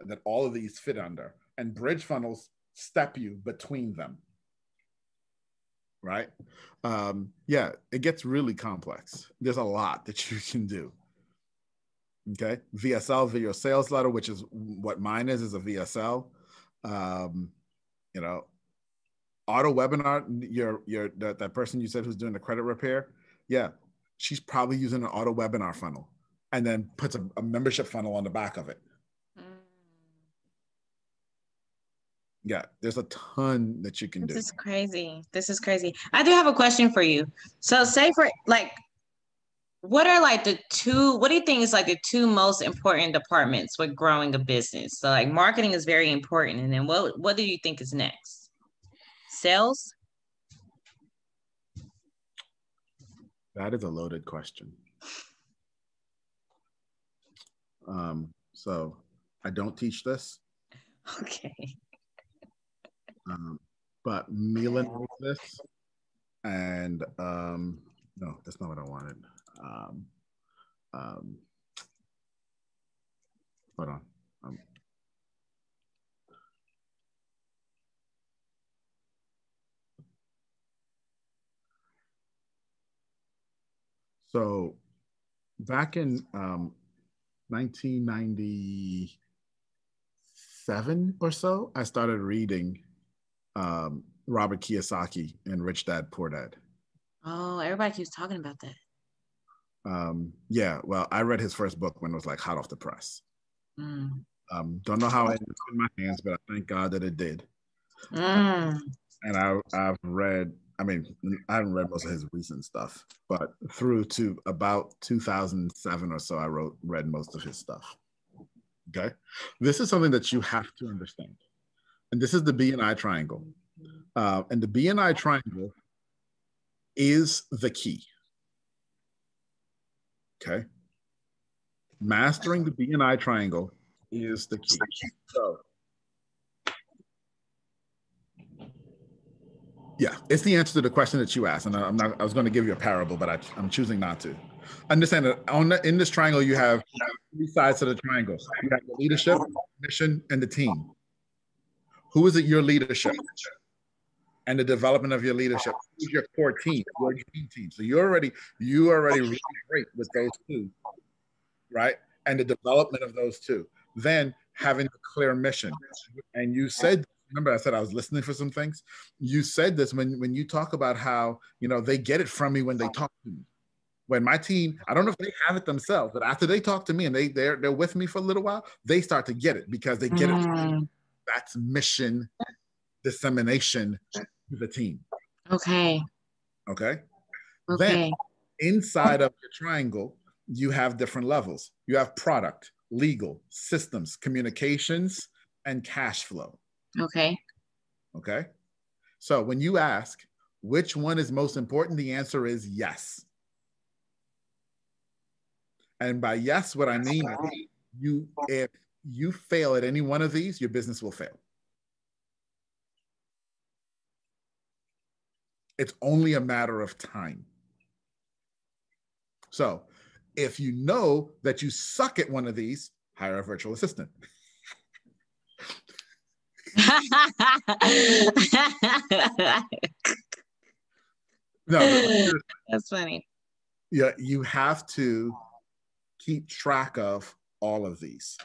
that all of these fit under. And bridge funnels step you between them right? Um, yeah, it gets really complex. There's a lot that you can do. Okay, VSL, video sales letter, which is what mine is, is a VSL. Um, you know, auto webinar. Your your that, that person you said who's doing the credit repair. Yeah, she's probably using an auto webinar funnel, and then puts a, a membership funnel on the back of it. Yeah there's a ton that you can this do. this is crazy. This is crazy. I do have a question for you. So say for like what are like the two what do you think is like the two most important departments with growing a business? So like marketing is very important and then what what do you think is next? Sales? That is a loaded question. Um so i don't teach this. <laughs> Okay um, but this, and um, no, that's not what I wanted. Um, um, hold on. Um, so back in um, 1997 or so, I started reading um, Robert Kiyosaki and Rich Dad Poor Dad. Oh, everybody keeps talking about that. Um, yeah, well, I read his first book when it was like hot off the press. Mm. Um, don't know how it ended in my hands, but I thank God that it did. Mm. And I, I've read, I mean, I haven't read most of his recent stuff, but through to about 2007 or so, I wrote, read most of his stuff. Okay. This is something that you have to understand and this is the BNI triangle. Uh, and the BNI triangle is the key. Okay. Mastering the BNI triangle is the key. So, yeah, it's the answer to the question that you asked. And I'm not, I was going to give you a parable, but I, am choosing not to. Understand that on the, in this triangle, you have three sides to the triangle. You have the leadership, mission, and the team. Who is it your leadership and the development of your leadership? Who's your core team, your dream team? So you're already you already really great with those two, right? And the development of those two. Then having a clear mission. And you said, remember I said I was listening for some things. You said this when when you talk about how you know they get it from me when they talk to me when my team, I don't know if they have it themselves, but after they talk to me and they they're they're with me for a little while, they start to get it because they get mm. it that's mission dissemination to the team. Okay. Okay. Okay. Then inside of the triangle, you have different levels. You have product, legal, systems, communications, and cash flow. Okay. Okay. So when you ask which one is most important, the answer is yes. And by yes, what I mean is you if you fail at any one of these, your business will fail. It's only a matter of time. So if you know that you suck at one of these, hire a virtual assistant. <laughs> no, that's funny. Yeah, you have to keep track of all of these.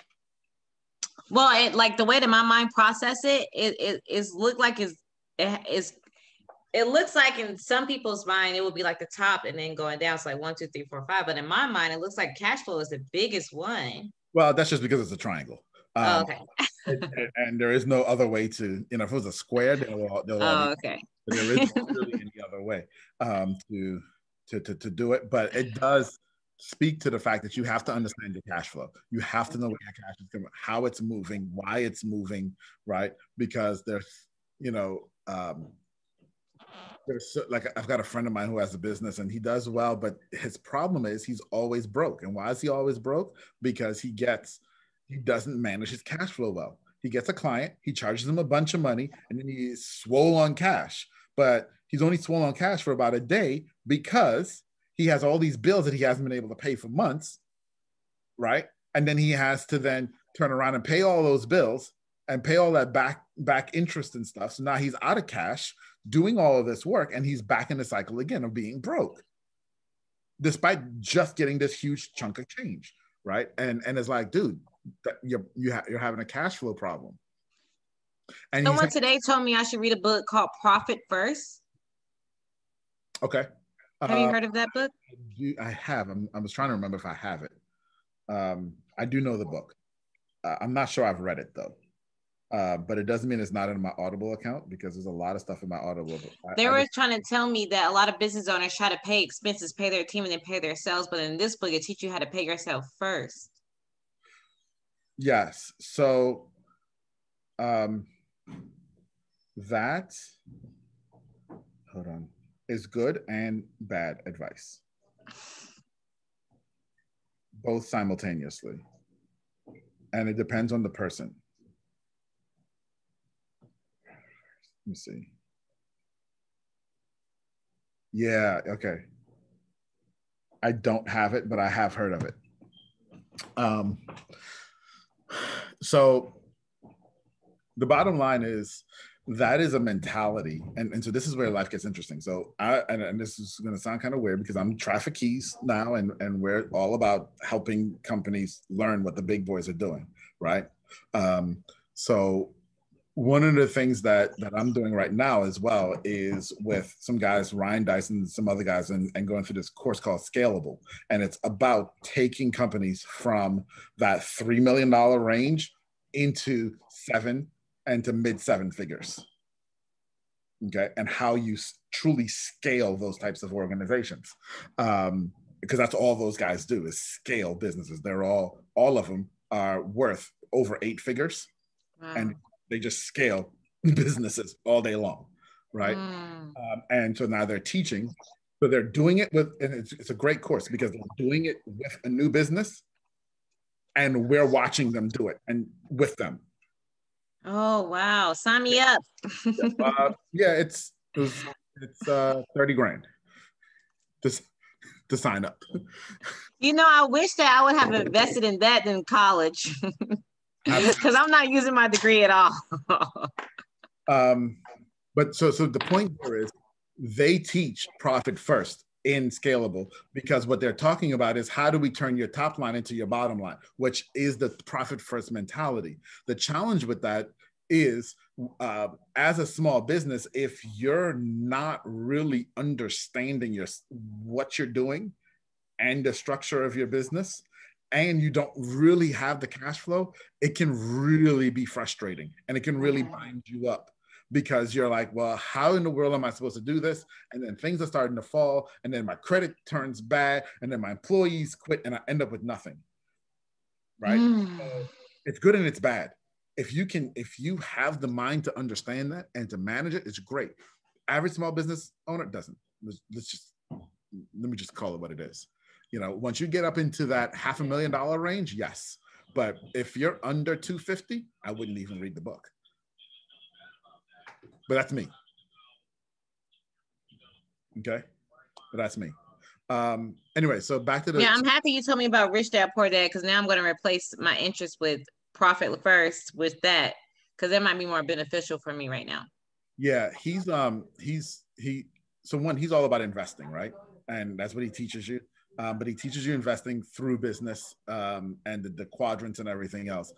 Well, it like the way that my mind process it, it, it is look like is it is it looks like in some people's mind it would be like the top and then going down. It's like one, two, three, four, five. But in my mind, it looks like cash flow is the biggest one. Well, that's just because it's a triangle. Um, oh, okay. and, and, there is no other way to, you know, if it was a square, they'll all, they'll oh, okay. But there isn't really any other way um, to, to, to, to do it. But it does speak to the fact that you have to understand your cash flow. You have to know where your cash is coming, how it's moving, why it's moving, right? Because there's, you know, um, there's like I've got a friend of mine who has a business and he does well, but his problem is he's always broke. And why is he always broke? Because he gets he doesn't manage his cash flow well. He gets a client, he charges him a bunch of money, and then he's swole on cash. But he's only swole on cash for about a day because he has all these bills that he hasn't been able to pay for months, right? And then he has to then turn around and pay all those bills and pay all that back back interest and stuff. So now he's out of cash doing all of this work and he's back in the cycle again of being broke despite just getting this huge chunk of change right and and it's like dude you're you ha- you're having a cash flow problem and someone today told me i should read a book called profit first okay have uh, you heard of that book i have I'm, i was trying to remember if i have it um, i do know the book uh, i'm not sure i've read it though uh, but it doesn't mean it's not in my Audible account because there's a lot of stuff in my Audible. I, they were just, trying to tell me that a lot of business owners try to pay expenses, pay their team, and then pay their sales. But in this book, it teaches you how to pay yourself first. Yes. So um, that, hold on, is good and bad advice, both simultaneously. And it depends on the person Let me see. Yeah, okay. I don't have it, but I have heard of it. Um, so the bottom line is that is a mentality. And, and so this is where life gets interesting. So I, and, and this is going to sound kind of weird because I'm traffic keys now and, and we're all about helping companies learn what the big boys are doing. Right. Um, so one of the things that that I'm doing right now as well is with some guys, Ryan Deiss, and some other guys, and, and going through this course called Scalable. And it's about taking companies from that three million dollar range into seven and to mid seven figures. Okay, and how you truly scale those types of organizations. Um, because that's all those guys do is scale businesses. They're all all of them are worth over eight figures. Wow. And they just scale <laughs> businesses all day long, right? Mm. Um, and so now they're teaching. So they're doing it with, and it's, it's a great course because they're doing it with a new business, and we're watching them do it and with them. Oh wow! Sign me up. <laughs> uh, yeah, it's it was, it's uh, thirty grand. Just to sign up. You know, I wish that I would have invested in that in college. because <laughs> I'm not using my degree at all. <laughs> um, but so so the point here is they teach profit first in scalable because what they're talking about is how do we turn your top line into your bottom line, which is the profit first mentality. The challenge with that is uh, as a small business, if you're not really understanding your what you're doing and the structure of your business, and you don't really have the cash flow, it can really be frustrating and it can really bind you up because you're like, well, how in the world am I supposed to do this? And then things are starting to fall, and then my credit turns bad, and then my employees quit, and I end up with nothing. Right? Mm. So it's good and it's bad. If you can, if you have the mind to understand that and to manage it, it's great. Average small business owner doesn't. Let's, let's just let me just call it what it is. You know, once you get up into that half a million dollar range, yes. But if you're under 250, I wouldn't even read the book. But that's me. Okay. But that's me. Um, anyway, so back to the. Yeah, I'm happy you told me about Rich Dad Poor Dad because now I'm going to replace my interest with Profit First with that because that might be more beneficial for me right now. Yeah, he's um he's he so one he's all about investing, right? And that's what he teaches you. Um, but he teaches you investing through business um, and the, the quadrants and everything else.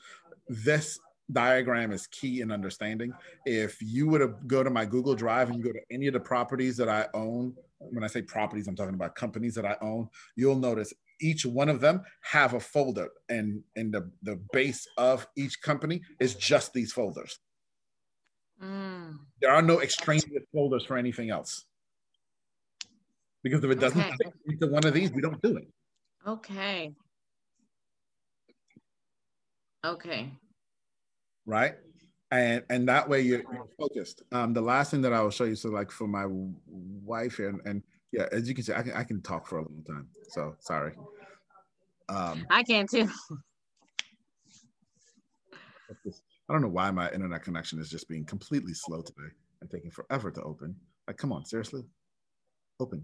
This diagram is key in understanding. If you were to go to my Google Drive and you go to any of the properties that I own, when I say properties, I'm talking about companies that I own, you'll notice each one of them have a folder and, and the, the base of each company is just these folders. Mm. There are no extraneous folders for anything else. Because if it doesn't okay. fit into one of these, we don't do it. Okay. Okay. Right. And and that way you're, you're focused. Um, the last thing that I will show you, so like for my wife here, and, and yeah, as you can see, I can I can talk for a long time. So sorry. Um, I can too. I don't know why my internet connection is just being completely slow today and taking forever to open. Like, come on, seriously, open.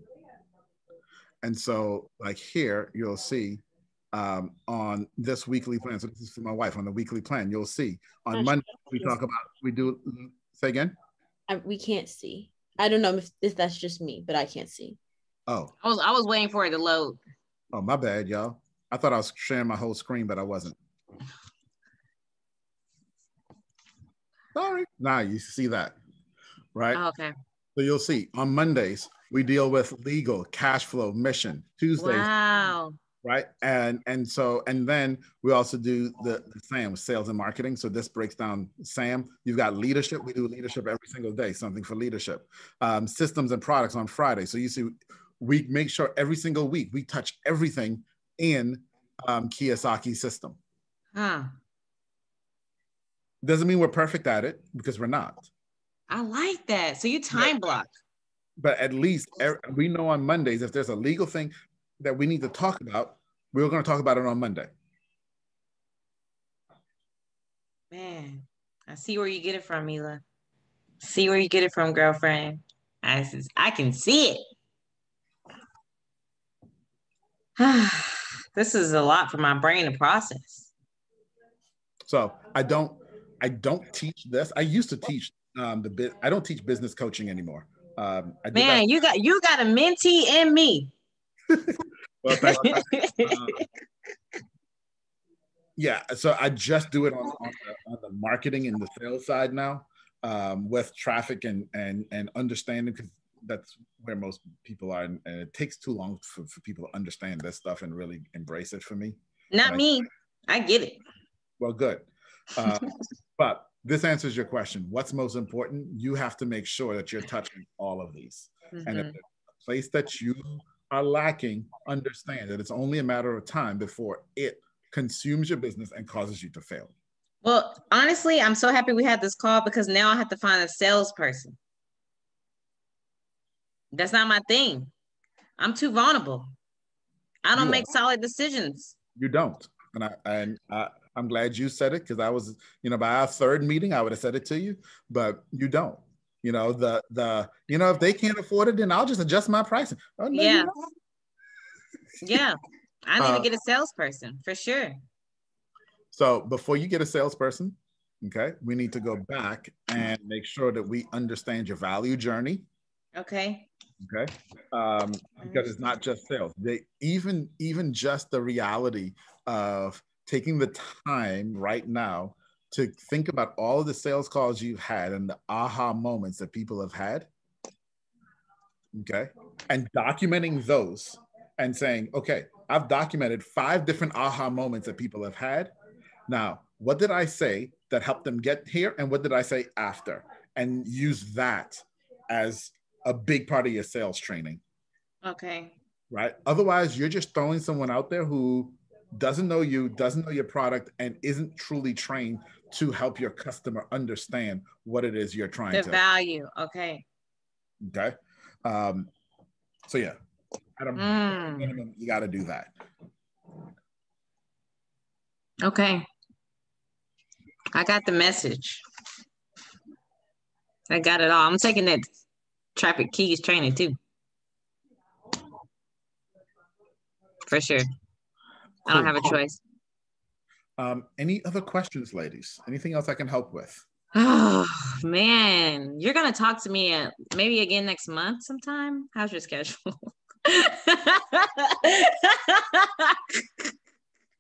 And so, like here, you'll see um, on this weekly plan. So this is for my wife on the weekly plan. You'll see on Monday we talk about we do. Say again. I, we can't see. I don't know if, if that's just me, but I can't see. Oh, I was I was waiting for it to load. Oh, my bad, y'all. I thought I was sharing my whole screen, but I wasn't. Sorry. Now you see that, right? Oh, okay. So you'll see on Mondays we deal with legal, cash flow, mission. Tuesdays, wow. Right? And and so and then we also do the, the SAM, sales and marketing. So this breaks down SAM. You've got leadership. We do leadership every single day, something for leadership. Um, systems and products on Friday. So you see, we make sure every single week we touch everything in um, Kiyosaki system. Huh. Doesn't mean we're perfect at it because we're not. I like that. So you time block. But at least we know on Mondays if there's a legal thing that we need to talk about, we're going to talk about it on Monday. Man, I see where you get it from, Mila. See where you get it from, girlfriend. I, says I can see it. <sighs> this is a lot for my brain to process. So I don't I don't teach this. I used to teach um, the bit. I don't teach business coaching anymore. Um, Man, you got you got a mentee in me. <laughs> you. um, <laughs> yeah, so I just do it on, on, the, on the marketing and the sales side now um, with traffic and and and understanding because that's where most people are, and, it takes too long for, for people to understand this stuff and really embrace it for me. Not me. I get it. Well, good. Uh, but this answers your question. What's most important? You have to make sure that you're touching all of these. Mm-hmm. And if mm-hmm. a place that you are lacking, understand that it's only a matter of time before it consumes your business and causes you to fail. Well, honestly, I'm so happy we had this call because now I have to find a salesperson. That's not my thing. I'm too vulnerable. I don't make solid decisions. You don't. And I and I, I'm glad you said it because I was, you know, by our third meeting, I would have said it to you, but you don't. You know, the the you know, if they can't afford it, then I'll just adjust my pricing. Oh, no, yeah. yeah. I need uh, to get a salesperson for sure. So before you get a salesperson, okay, we need to go back and make sure that we understand your value journey. Okay. Okay. Um, because it's not just sales. They even even just the reality of taking the time right now to think about all of the sales calls you've had and the aha moments that people have had. Okay. And documenting those and saying, okay, I've documented five different aha moments that people have had. Now, what did I say that helped them get here? And what did I say after? And use that as a big part of your sales training. Okay. Right. Otherwise, you're just throwing someone out there who doesn't know you, doesn't know your product, and isn't truly trained to help your customer understand what it is you're trying the to value. Okay. Okay. Um, so yeah, Adam, mm. you got to do that. Okay. I got the message. I got it all. I'm taking that traffic keys training too. For sure. I don't have a choice. Um, any other questions, ladies? Anything else I can help with? Oh man, you're gonna talk to me at, maybe again next month sometime. How's your schedule? <laughs>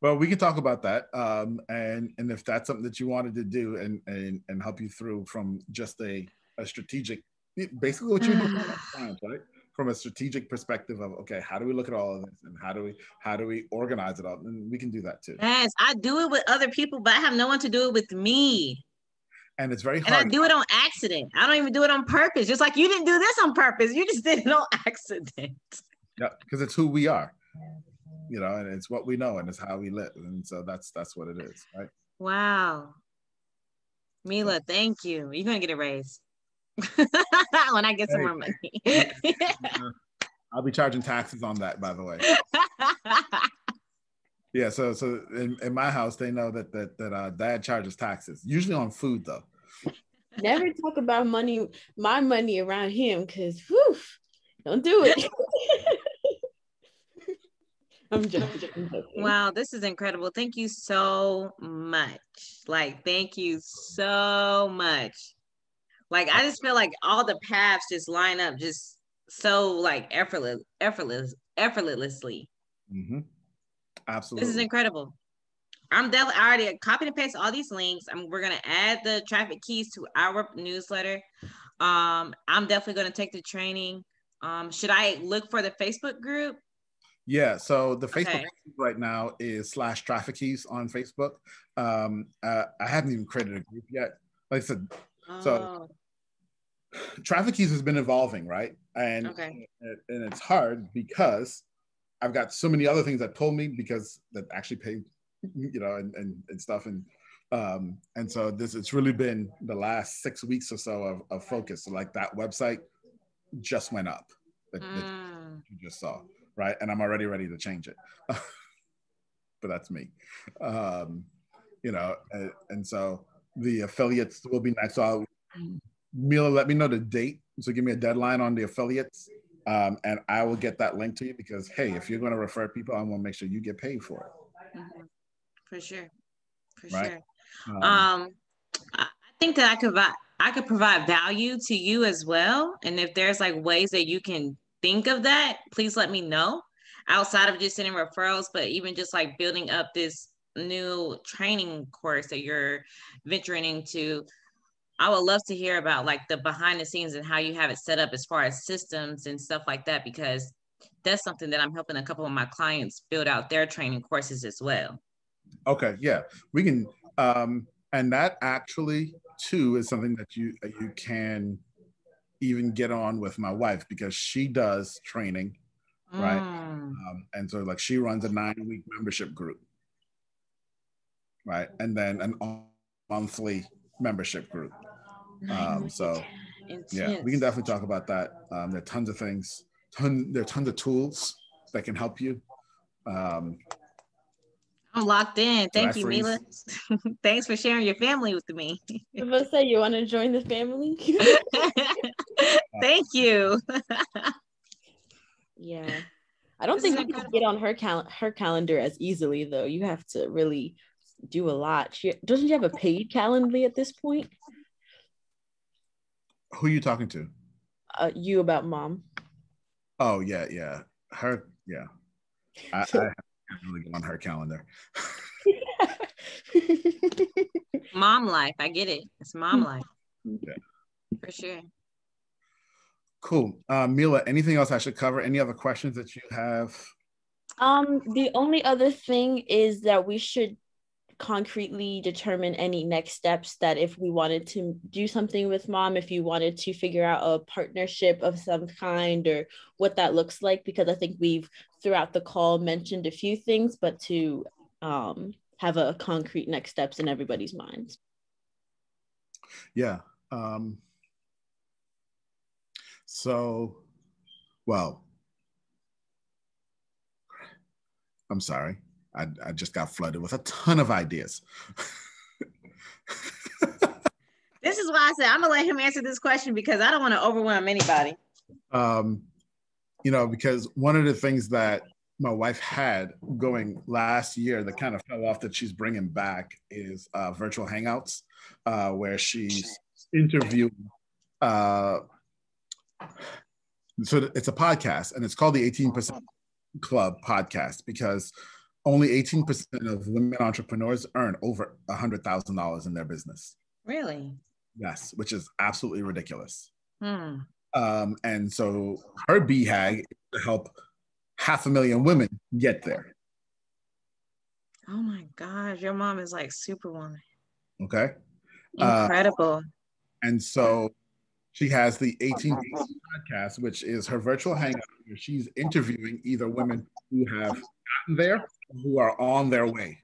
well, we can talk about that, um, and and if that's something that you wanted to do, and and and help you through from just a a strategic, basically what you do, <sighs> right? From a strategic perspective of okay, how do we look at all of this, and how do we how do we organize it all, and we can do that too. Yes, I do it with other people, but I have no one to do it with me and it's very hard. And I do it on accident. I don't even do it on purpose. Just like you didn't do this on purpose. You just <laughs> did it on accident. Yeah, because it's who we are. You know, and it's what we know and it's how we live. And so that's that's what it is, right? Wow. Mila, thank you. You're gonna get a raise. <laughs> when I get some more money. <laughs> I'll be charging taxes on that, by the way. <laughs> Yeah, so so in, in my house they know that that that uh, dad charges taxes, usually on food though. Never talk about money, my money around him, cause whew, don't do it. I'm joking, I'm joking. Wow, this is incredible. Thank you so much. Like, thank you so much. Like, I just feel like all the paths just line up just so like effortless, effortless, effortlessly. Mm-hmm. Absolutely. This is incredible. I'm definitely already copy and paste all these links. I'm, we're gonna add the traffic keys to our newsletter. Um, I'm definitely gonna take the training. Um, should I look for the Facebook group? Yeah, so the Facebook okay. right now is slash traffic keys on Facebook. Um, uh, I haven't even created a group yet. Like I said, oh. so traffic keys has been evolving, right? And okay. and it's hard because I've got so many other things that told me because that actually paid, you know, and, and, and stuff. And um, and so this it's really been the last six weeks or so of, of focus. So like that website just went up that, mm. that you just saw, right? And I'm already ready to change it. <laughs> but that's me. Um, you know, and, and, so the affiliates will be next. So I'll, Mila, let me know the date. So give me a deadline on the affiliates um, and I will get that link to you because hey, if you're going to refer people, I want to make sure you get paid for it. Mm-hmm. For sure, for right? sure. Um, um, I think that I could I could provide value to you as well, and if there's like ways that you can think of that, please let me know. Outside of just sending referrals, but even just like building up this new training course that you're venturing into I would love to hear about like the behind the scenes and how you have it set up as far as systems and stuff like that, because that's something that I'm helping a couple of my clients build out their training courses as well. Okay, yeah, we can, um, and that actually too is something that you you can even get on with my wife because she does training, right? Mm. Um, and so like she runs a nine week membership group, right, and then an monthly membership group. Um, so yeah, we can definitely talk about that. Um, there are tons of things, ton, there are tons of tools that can help you. Um, I'm locked in. Thank you, Mila. <laughs> Thanks for sharing your family with me. I was to say, you want to join the family? <laughs> Thank you. <laughs> yeah. I don't this think you can get on her cal- her calendar as easily though. You have to really do a lot. She doesn't she have a paid calendar at this point? Who are you talking to? Uh, you about mom. Oh yeah, yeah. Her, yeah. I, I have really get on her calendar. <laughs> mom life. I get it. It's mom life. Yeah. For sure. Cool. Uh, Mila, anything else I should cover? Any other questions that you have? Um, the only other thing is that we should concretely determine any next steps that if we wanted to do something with mom if you wanted to figure out a partnership of some kind or what that looks like because i think we've throughout the call mentioned a few things but to um, have a concrete next steps in everybody's minds. Yeah um, so well i'm sorry I, I just got flooded with a ton of ideas. this is why I said I'm gonna let him answer this question because I don't want to overwhelm anybody. Um, you know, because one of the things that my wife had going last year that kind of fell off that she's bringing back is uh, virtual hangouts, uh, where she's interviewing. Uh, so it's a podcast, and it's called the 18% Club podcast because only 18% of women entrepreneurs earn over $100,000 in their business. Really? Yes, which is absolutely ridiculous. Hmm. Um, and so her BHAG to help half a million women get there. Oh my gosh, your mom is like superwoman. Okay. Incredible. Uh, and so she has the 18 podcast, which is her virtual hangout where she's interviewing either women who have gotten there who are on their way.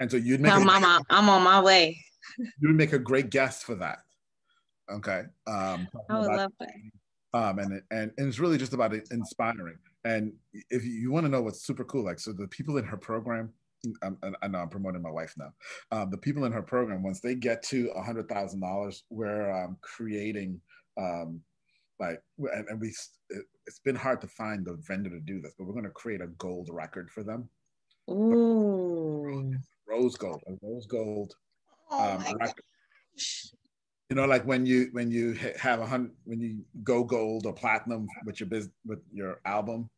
And so you'd make Tell mama, I'm on my way. <laughs> You'd make a great guest for that. Okay. Um, I would love that. Um, and, and and it's really just about inspiring. And if you, want to know what's super cool, like so the people in her program, I'm, I know I'm promoting my wife now. Um, the people in her program, once they get to a hundred thousand dollars, we're um, creating um, like, and, and we it, has been hard to find the vendor to do this, but we're going to create a gold record for them. Ooh, rose gold, a rose gold oh um, record. you know like when you when you have a hundred when you go gold or platinum with your business with your album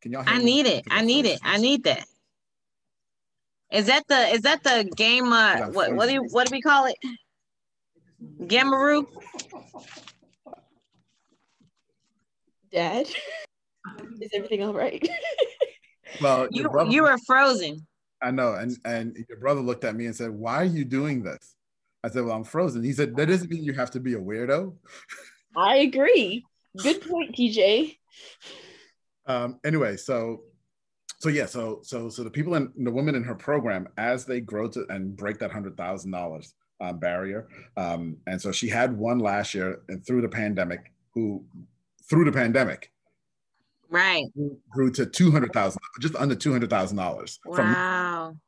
can y'all i need it. i need it. I need that. Is that the is that the game uh what what do you what do we call it? Gamaroo dad <laughs> is everything all right <laughs> well you brother, you were frozen i know and and your brother looked at me and said why are you doing this I said, Well, I'm frozen. He said, That doesn't mean you have to be a weirdo. I agree. Good point, TJ. Um, anyway, so so yeah, so so so the people in the women in her program, as they grow to and break that hundred thousand um, dollars barrier, um, and so she had one last year and through the pandemic, who through the pandemic, right, grew to two hundred thousand, just under two hundred thousand dollars. Wow. From,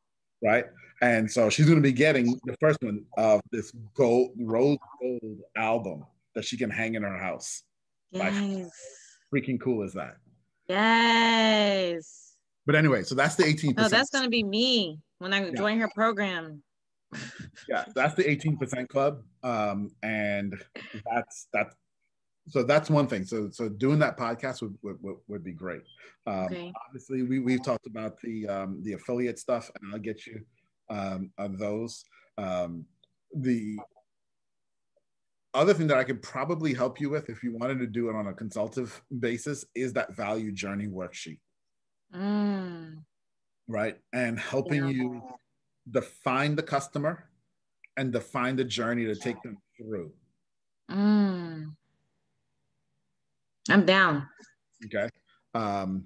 right, and so she's going to be getting the first one of this gold rose gold album that she can hang in her house. Yes. Like, freaking cool is that? Yes. But anyway, so that's the 18%. Oh, that's going to be me when I yeah. join her program. yeah, that's the 18% club. Um, and that's that's so that's one thing. So so doing that podcast would would, would be great. Um, okay. Obviously, we we've talked about the um, the affiliate stuff, and I'll get you um, of those. Um, the other thing that I could probably help you with if you wanted to do it on a consultative basis is that value journey worksheet. Mm. Right. And helping yeah. you define the customer and define the journey to take them through. Mm. I'm down. Okay. Um,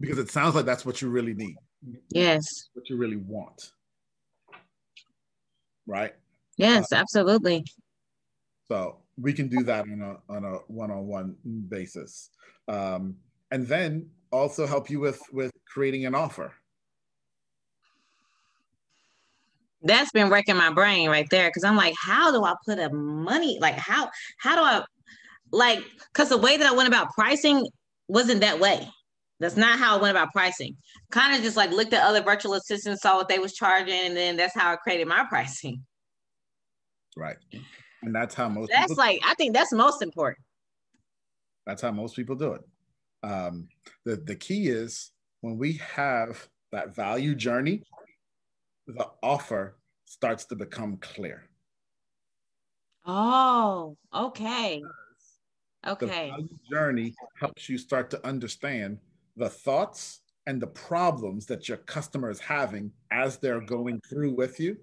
because it sounds like that's what you really need. Yes. What you really want right? Yes, uh, absolutely. So we can do that on a on a one-on-one basis, um, and then also help you with with creating an offer. That's been wrecking my brain right there because I'm like, how do I put a money? Like how how do I like? Because the way that I went about pricing wasn't that way. That's not how I went about pricing. Kind of just like looked at other virtual assistants, saw what they was charging, and then that's how I created my pricing. Right. And that's how most that's like I think that's most important. That's how most people do it. Um, the, the key is when we have that value journey, the offer starts to become clear. Oh, okay. Okay. The journey helps you start to understand the thoughts and the problems that your customer is having as they're going through with you.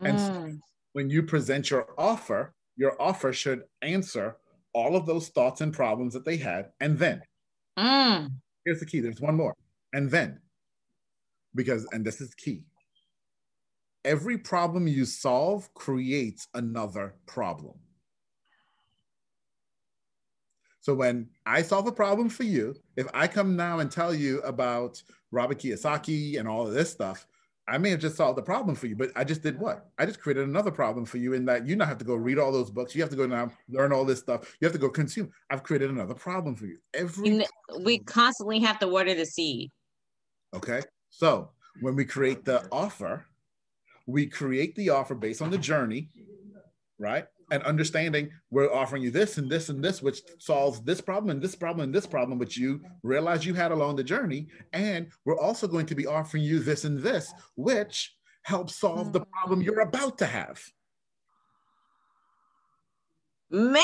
And mm. so when you present your offer, your offer should answer all of those thoughts and problems that they had. And then, mm. here's the key there's one more. And then, because, and this is key every problem you solve creates another problem. So when I solve a problem for you, if I come now and tell you about Robert Kiyosaki and all of this stuff, I may have just solved the problem for you, but I just did what? I just created another problem for you in that you now have to go read all those books. You have to go now learn all this stuff. You have to go consume. I've created another problem for you. Every we constantly have to water the seed. Okay. So when we create the offer, we create the offer based on the journey, right? And understanding we're offering you this and this and this, which solves this problem and this problem and this problem, which you realize you had along the journey. And we're also going to be offering you this and this, which helps solve the mm. problem you're about to have. Man,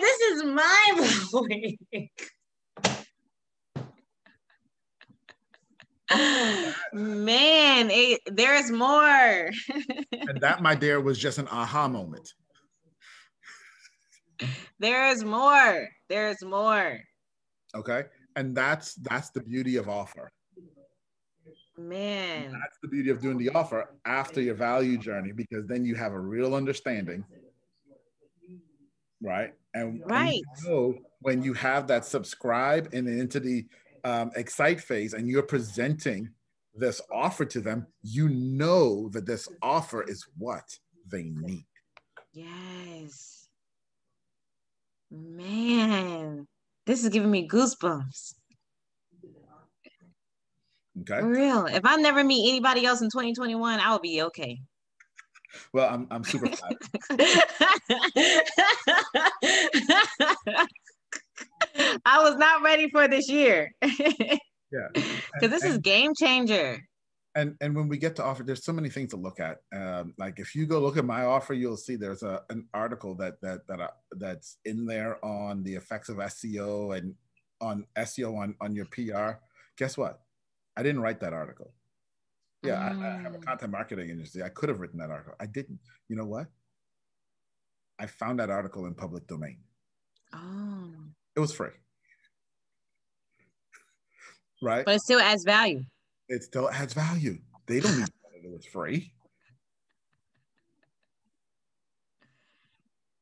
this is mind blowing. <laughs> Man, it, there's more. <laughs> and that, my dear, was just an aha moment. <laughs> There's more. There's more. Okay. And that's that's the beauty of offer. Man. That's the beauty of doing the offer after your value journey because then you have a real understanding. Right. And, right. And you know when you have that subscribe and into the um, excite phase and you're presenting this offer to them, you know that this offer is what they need. Yes. Man, this is giving me goosebumps. Okay. For real. If I never meet anybody else in 2021, I'll be okay. Well, I'm I'm super <laughs> I was not ready for this year. yeah. <laughs> Because this is game changer. And and when we get to offer, there's so many things to look at. Um, like if you go look at my offer, you'll see there's a an article that that that uh, that's in there on the effects of SEO and on SEO on on your PR. Guess what? I didn't write that article. Yeah. I, I have a mm. content marketing agency. I could have written that article. I didn't. You know what? I found that article in public domain. Oh. It was free. Right? But it still adds value. It still adds value. They don't need it It was free.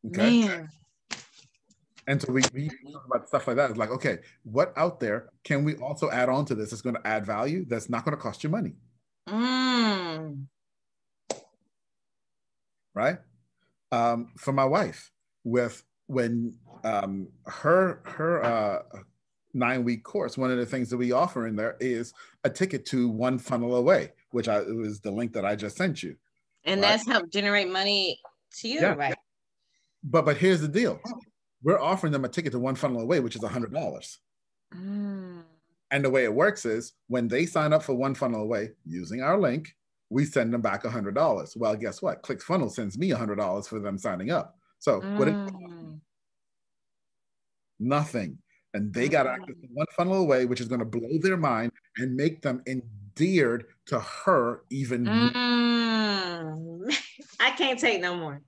Okay. Man. And so we, we talk about stuff like that. It's like, okay, what out there can we also add on to this that's going to add value that's not going to cost you money? Mm. Right? Um, for my wife, with when um, her her uh, nine week course, one of the things that we offer in there is a ticket to one funnel away, which I was the link that I just sent you. And right? that's helped generate money to you, yeah. right? But but here's the deal. We're offering them a ticket to one funnel away, which is a hundred dollars. Mm. And the way it works is when they sign up for one funnel away using our link, we send them back a hundred dollars. Well, guess what? ClickFunnels sends me a hundred dollars for them signing up. So mm. what? It, nothing, and they got access to one funnel away, which is going to blow their mind and make them endeared to her even. Mm. <laughs> I can't take no more.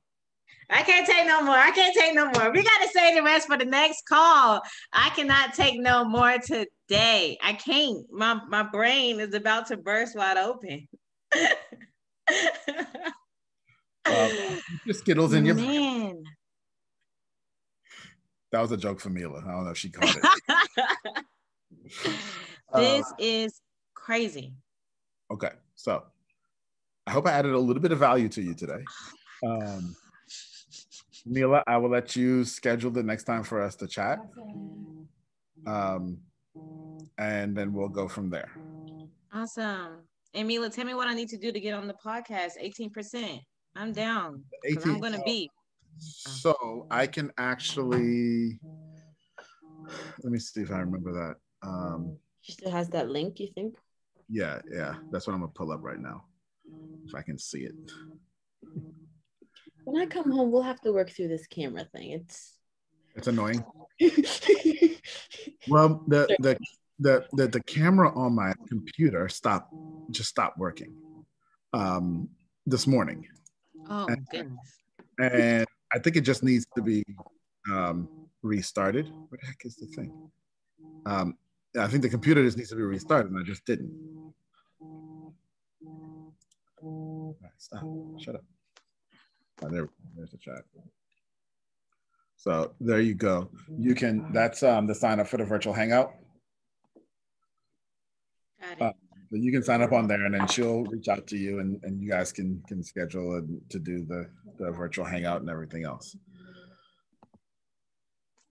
I can't take no more. I can't take no more. We got to say the rest for the next call. I cannot take no more today. I can't. My my brain is about to burst wide open. <laughs> um, Skittles in your man. That was a joke for Mila. I don't know if she caught it. <laughs> this uh, is crazy. Okay, so I hope I added a little bit of value to you today. Um, Mila, I will let you schedule the next time for us to chat. Um, and then we'll go from there. Awesome. And Mila, tell me what I need to do to get on the podcast. 18%. I'm down. 18, I'm gonna be. So I can actually let me see if I remember that. Um she still has that link, you think? Yeah, yeah. That's what I'm gonna pull up right now. If I can see it. When I come home, we'll have to work through this camera thing. It's it's annoying. <laughs> well, the the the, the the camera on my computer stopped just stopped working um, this morning. Oh and, goodness! And I think it just needs to be um, restarted. What the heck is the thing? Um, I think the computer just needs to be restarted, and I just didn't. Right, stop. Shut up. Oh, there, there's the chat. So there you go. You can. That's um, the sign up for the virtual hangout. Got it. Uh, you can sign up on there, and then she'll reach out to you, and, and you guys can can schedule to do the the virtual hangout and everything else.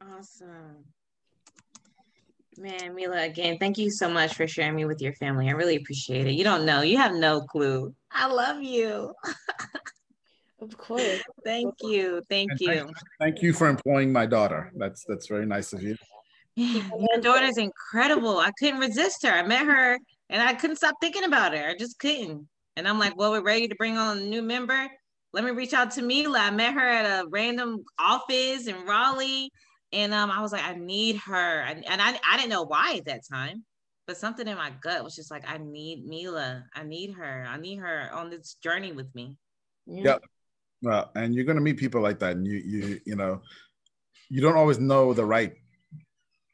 Awesome. Man, Mila, again, thank you so much for sharing me with your family. I really appreciate it. You don't know, you have no clue. I love you. <laughs> of course. thank you. Thank and you. Thank, thank you for employing my daughter. That's that's very nice of you. <laughs> your daughter's incredible. I couldn't resist her. I met her and I couldn't stop thinking about her. I just couldn't. And I'm like, well, we're ready to bring on a new member. Let me reach out to Mila. I met her at a random office in Raleigh and um, I was like, I need her. And, and I, I didn't know why at that time, but something in my gut was just like, I need Mila. I need her. I need her on this journey with me. Yeah. Yep. Well, and you're gonna meet people like that, and you you you know, you don't always know the right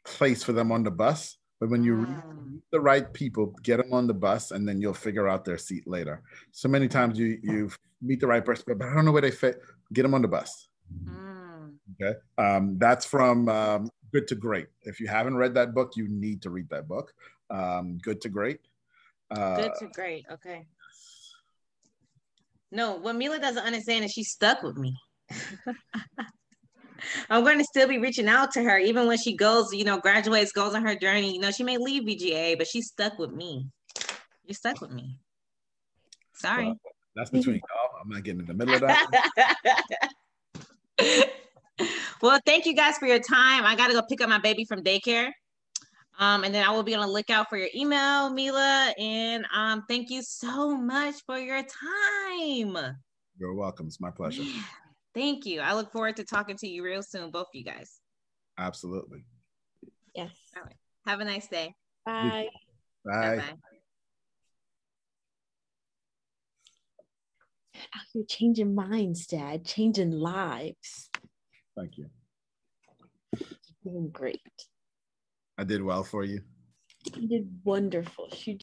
place for them on the bus, but when you meet the right people, get them on the bus, and then you'll figure out their seat later. So many times you you meet the right person, but I don't know where they fit. Get them on the bus. Mm Okay. Um, that's from um, Good to Great. If you haven't read that book, you need to read that book. Um, Good to Great. Uh, Good to Great. Okay. No, what Mila doesn't understand is she's stuck with me. <laughs> I'm going to still be reaching out to her, even when she goes, you know, graduates, goes on her journey. You know, she may leave VGA, but she's stuck with me. You're stuck with me. Sorry. Well, that's between y'all. I'm not getting in the middle of that. <laughs> well, thank you guys for your time. I got to go pick up my baby from daycare. Um, and then I will be on the lookout for your email, Mila. And um, thank you so much for your time. You're welcome. It's my pleasure. Yeah. Thank you. I look forward to talking to you real soon, both of you guys. Absolutely. Yes. All right. Have a nice day. Bye. Bye. Bye. You're changing minds, Dad. Changing lives. Thank you. You're doing great. I did well for you. You did wonderful. She